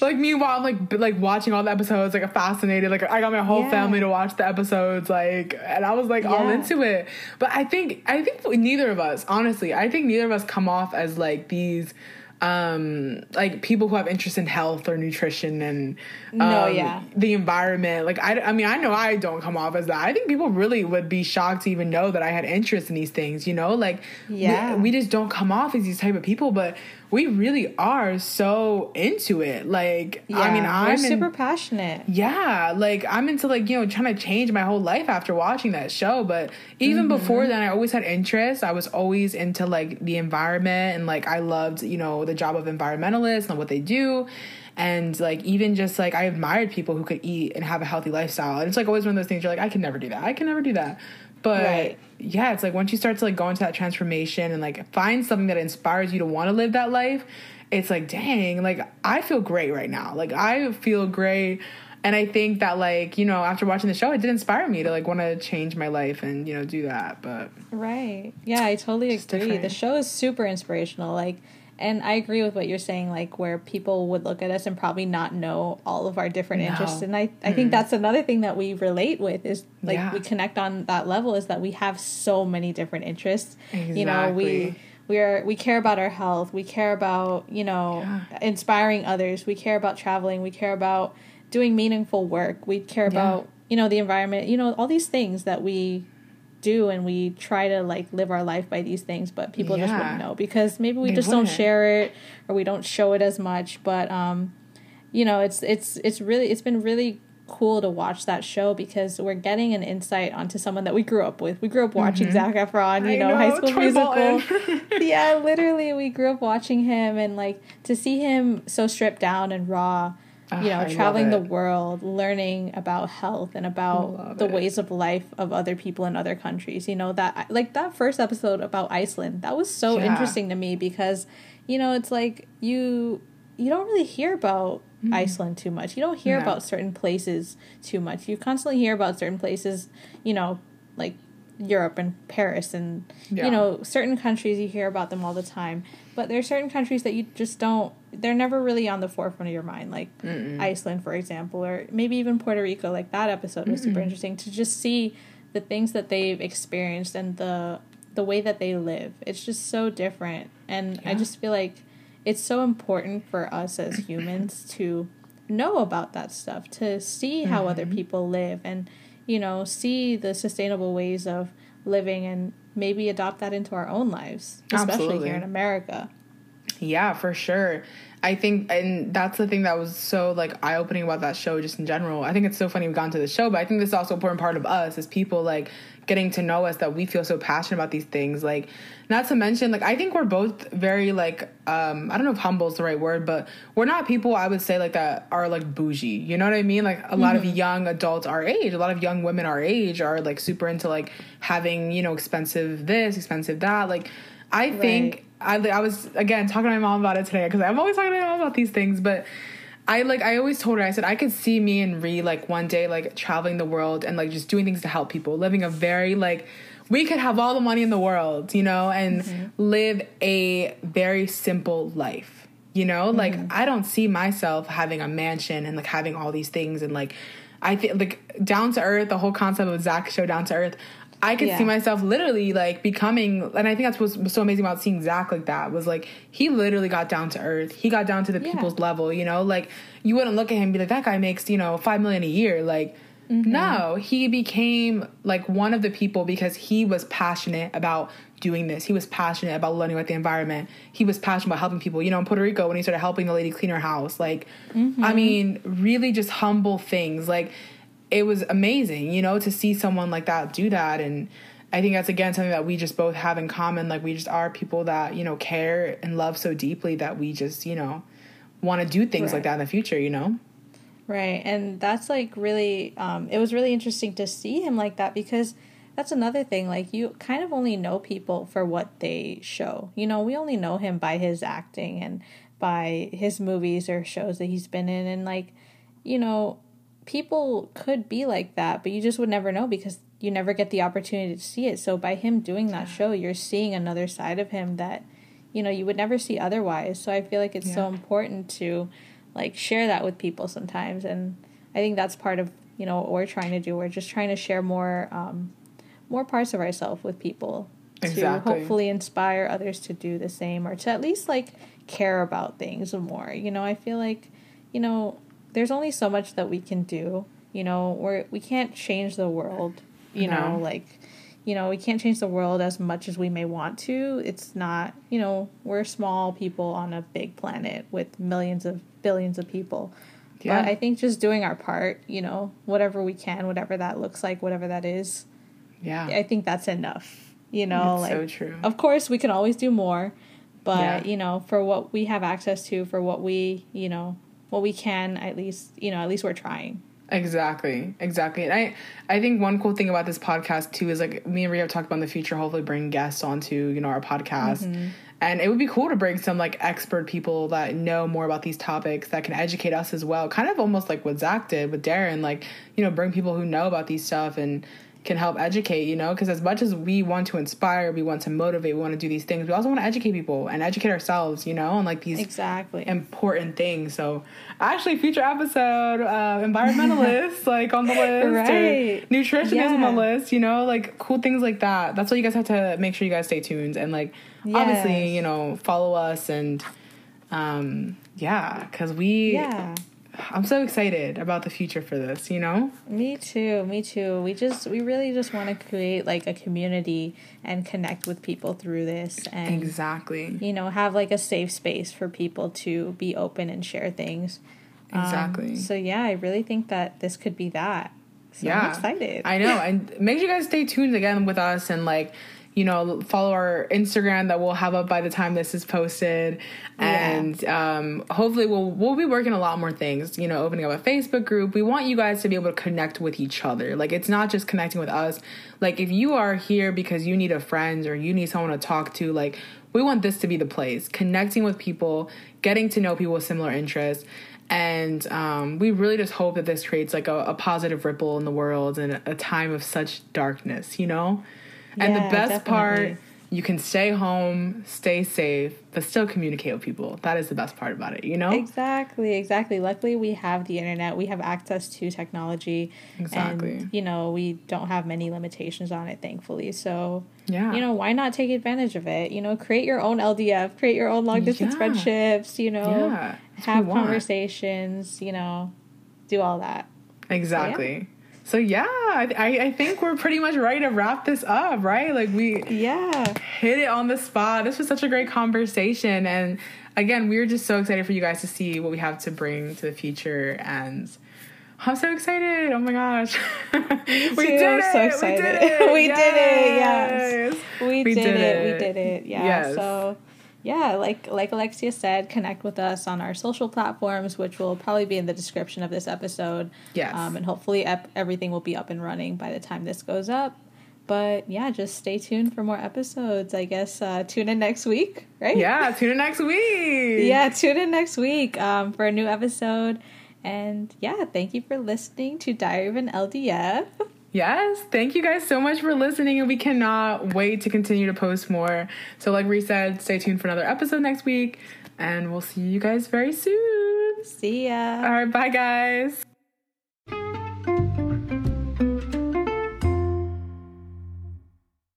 [SPEAKER 1] like meanwhile, I'm like b- like watching all the episodes, like fascinated. Like I got my whole
[SPEAKER 2] Yeah.
[SPEAKER 1] family to watch the episodes, like, and I was like all into it. But I think I think neither of us, honestly, I think neither of us come off as like these um like people who have interest in health or nutrition and um,
[SPEAKER 2] No, yeah.
[SPEAKER 1] the environment like I, I mean i know i don't come off as that i think people really would be shocked to even know that i had interest in these things you know like we-
[SPEAKER 2] Yeah.
[SPEAKER 1] we, just don't come off as these type of people but we really are so into it like i mean i'm in-
[SPEAKER 2] super passionate
[SPEAKER 1] yeah, like I'm into like, you know, trying to change my whole life after watching that show. But even mm-hmm. before then, I always had interest. I was always into like the environment and like I loved, you know, the job of environmentalists and what they do. And like even just like I admired people who could eat and have a healthy lifestyle. And it's like always one of those things you're like, I can never do that. I can never do that. But
[SPEAKER 2] Right.
[SPEAKER 1] Yeah, it's like once you start to like go into that transformation and like find something that inspires you to want to live that life, it's like, dang, like I feel great right now. Like I feel great. And I think that like, you know, after watching the show, it did inspire me to like want to change my life and, you know, do that. But
[SPEAKER 2] Right. Yeah, I totally agree. The show is super inspirational. Like, and I agree with what you're saying. Like, where people would look at us and probably not know all of our different
[SPEAKER 1] No.
[SPEAKER 2] interests. And I, I think mm. that's another thing that we relate with is like
[SPEAKER 1] Yeah.
[SPEAKER 2] we connect on that level is that we have so many different interests. You know, we we are we care about our health. We care about you know
[SPEAKER 1] Yeah.
[SPEAKER 2] inspiring others. We care about traveling. We care about doing meaningful work. We care
[SPEAKER 1] Yeah.
[SPEAKER 2] about you know the environment. You know all these things that we do and we try to like live our life by these things but people just wouldn't know because maybe we
[SPEAKER 1] They
[SPEAKER 2] just don't
[SPEAKER 1] wouldn't.
[SPEAKER 2] share it or we don't show it as much but um you know it's it's it's really it's been really cool to watch that show because we're getting an insight onto someone that we grew up with we grew up watching Zac Efron you
[SPEAKER 1] Mm-hmm.
[SPEAKER 2] Know, High School
[SPEAKER 1] Troy
[SPEAKER 2] Musical yeah literally we grew up watching him and like to see him so stripped down and raw
[SPEAKER 1] Ah,
[SPEAKER 2] you know
[SPEAKER 1] I
[SPEAKER 2] traveling the world learning about health and about
[SPEAKER 1] Love
[SPEAKER 2] the
[SPEAKER 1] it.
[SPEAKER 2] ways of life of other people in other countries you know that like that first episode about iceland that was so
[SPEAKER 1] Yeah.
[SPEAKER 2] interesting to me because you know it's like you you don't really hear about iceland too much you don't hear.
[SPEAKER 1] No.
[SPEAKER 2] about certain places too much you constantly hear about certain places you know like europe and paris and
[SPEAKER 1] Yeah.
[SPEAKER 2] you know certain countries you hear about them all the time but there are certain countries that you just don't they're never really on the forefront of your mind like iceland for example or maybe even puerto rico like that episode was super interesting to just see the things that they've experienced and the the way that they live. It's just so different. And i just feel like it's so important for us as humans to know about that stuff to see how other
[SPEAKER 1] Mm-hmm.
[SPEAKER 2] people live and you know see the sustainable ways of living and maybe adopt that into our own lives especially
[SPEAKER 1] Absolutely.
[SPEAKER 2] here in america
[SPEAKER 1] Yeah, for sure. I think, and that's the thing that was so like eye opening about that show, just in general. I think it's so funny we've gone to the show, but I think this is also an important part of us as people, like getting to know us that we feel so passionate about these things. Like, not to mention, like I think we're both very like um I don't know if humble is the right word, but we're not people I would say like that are like bougie. You know what I mean? Like a lot of young adults our age, a lot of young women our age are like super into like having you know expensive this, expensive that. Like, I think. I, I was again talking to my mom about it today because I'm always talking to my mom about these things, but I like I always told her I said I could see me and Ree like one day like traveling the world and like just doing things to help people, living a very like we could have all the money in the world, you know, and mm-hmm. live a very simple life. You know, like mm-hmm. I don't see myself having a mansion and like having all these things and like I think like down to earth, the whole concept of Zac show down to earth. I could
[SPEAKER 2] Yeah.
[SPEAKER 1] see myself literally like becoming, and I think that's what's was so amazing about seeing Zac like that was like he literally got down to earth. He got down to the
[SPEAKER 2] Yeah.
[SPEAKER 1] people's level, you know. Like you wouldn't look at him and be like that guy makes you know five million a year. Like mm-hmm. no, he became like one of the people because he was passionate about doing this. He was passionate about learning about the environment. He was passionate about helping people. You know, in Puerto Rico when he started helping the lady clean her house. Like I mm-hmm. mean, really just humble things. Like it was amazing, you know, to see someone like that do that. And I think that's again something that we just both have in common. Like we just are people that, you know, care and love so deeply that we just, you know, want to do things like that in the future, you know?
[SPEAKER 2] Right. And that's like really um it was really interesting to see him like that because that's another thing like you kind of only know people for what they show. You know, we only know him by his acting and by his movies or shows that he's been in and like you know, people could be like that, but you just would never know because you never get the opportunity to see it. So by him doing that show, you're seeing another side of him that you know you would never see otherwise. So I feel like it's so important to like share that with people sometimes and I think that's part of you know what we're trying to do. We're just trying to share more um more parts of ourselves with people
[SPEAKER 1] Exactly.
[SPEAKER 2] to hopefully inspire others to do the same or to at least like care about things more. You know, I feel like you know there's only so much that we can do. You know, we're we can't change the world. You know, like you know, we can't change the world as much as we may want to. It's not, you know, we're small people on a big planet with millions of billions of people.
[SPEAKER 1] Yeah.
[SPEAKER 2] But I think just doing our part, you know, whatever we can, whatever that looks like, whatever that is,
[SPEAKER 1] Yeah.
[SPEAKER 2] I think that's enough. You know,
[SPEAKER 1] That's so
[SPEAKER 2] like
[SPEAKER 1] true.
[SPEAKER 2] of course we can always do more, but
[SPEAKER 1] Yeah.
[SPEAKER 2] you know, for what we have access to, for what we, you know, what we can at least, you know, at least we're trying.
[SPEAKER 1] Exactly, exactly. And I, I think one cool thing about this podcast too is like me and Ree have talked about in the future, hopefully bring guests onto you know our podcast, mm-hmm. and it would be cool to bring some like expert people that know more about these topics that can educate us as well. Kind of almost like what Zac did with Darin, like you know bring people who know about these stuff and can help educate. You know, because as much as we want to inspire, we want to motivate, we want to do these things, we also want to educate people and educate ourselves. You know, on like these
[SPEAKER 2] Exactly.
[SPEAKER 1] important things. So, actually, future episode, uh, environmentalists like on the list,
[SPEAKER 2] Right.
[SPEAKER 1] nutritionist on the list. You know, like cool things like that. That's why you guys have to make sure you guys stay tuned and like obviously you know follow us and um yeah, because we
[SPEAKER 2] yeah.
[SPEAKER 1] I'm so excited about the future for this. You know,
[SPEAKER 2] Me too. Me too. We just we really just want to create like a community and connect with people through this and
[SPEAKER 1] exactly,
[SPEAKER 2] you know, have like a safe space for people to be open and share things. Um,
[SPEAKER 1] exactly.
[SPEAKER 2] so yeah, I really think that this could be that. So
[SPEAKER 1] yeah,
[SPEAKER 2] I'm excited.
[SPEAKER 1] I know, and make sure you guys stay tuned again with us and like you know follow our Instagram that we'll have up by the time this is posted,
[SPEAKER 2] Yeah.
[SPEAKER 1] and um, hopefully we'll we'll be working a lot more things. You know, opening up a Facebook group. We want you guys to be able to connect with each other. Like it's not just connecting with us. Like if you are here because you need a friend or you need someone to talk to, like we want this to be the place. Connecting with people, getting to know people with similar interests and um, we really just hope that this creates like a, a positive ripple in the world in a, a time of such darkness you know and the best part you can stay home stay safe but still communicate with people that is the best part about it you know
[SPEAKER 2] Exactly, exactly. Luckily, we have the internet. We have access to technology.
[SPEAKER 1] Exactly.
[SPEAKER 2] And, you know, we don't have many limitations on it, thankfully. So,
[SPEAKER 1] yeah
[SPEAKER 2] you know, why not take advantage of it? You know, create your own LDF, create your own long distance
[SPEAKER 1] Yeah.
[SPEAKER 2] friendships, you know,
[SPEAKER 1] yeah
[SPEAKER 2] have conversations, you know, do all that.
[SPEAKER 1] exactly So yeah, I, I think we're pretty much ready to wrap this up, right? Like we
[SPEAKER 2] yeah
[SPEAKER 1] hit it on the spot. This was such a great conversation, and again, we are just so excited for you guys to see what we have to bring to the future and. I'm so excited! Oh my gosh, we did it!
[SPEAKER 2] So excited.
[SPEAKER 1] We did it!
[SPEAKER 2] We did it, yes.
[SPEAKER 1] Yes.
[SPEAKER 2] we,
[SPEAKER 1] We
[SPEAKER 2] did,
[SPEAKER 1] did
[SPEAKER 2] it.
[SPEAKER 1] it.
[SPEAKER 2] we did it yeah
[SPEAKER 1] Yes.
[SPEAKER 2] so yeah like like alexia said connect with us on our social platforms which will probably be in the description of this episode.
[SPEAKER 1] Yes.
[SPEAKER 2] um, and hopefully ep- everything will be up and running by the time this goes up. But yeah just stay tuned for more episodes. I guess uh, tune in next week right?
[SPEAKER 1] Yeah, tune in next week.
[SPEAKER 2] yeah tune in next week um, for a new episode. And yeah thank you for listening to diary of an ldf
[SPEAKER 1] Yes, thank you guys so much for listening, and we cannot wait to continue to post more. So, like Ree said, stay tuned for another episode next week, and we'll see you guys very soon.
[SPEAKER 2] see ya
[SPEAKER 1] All right, bye, guys.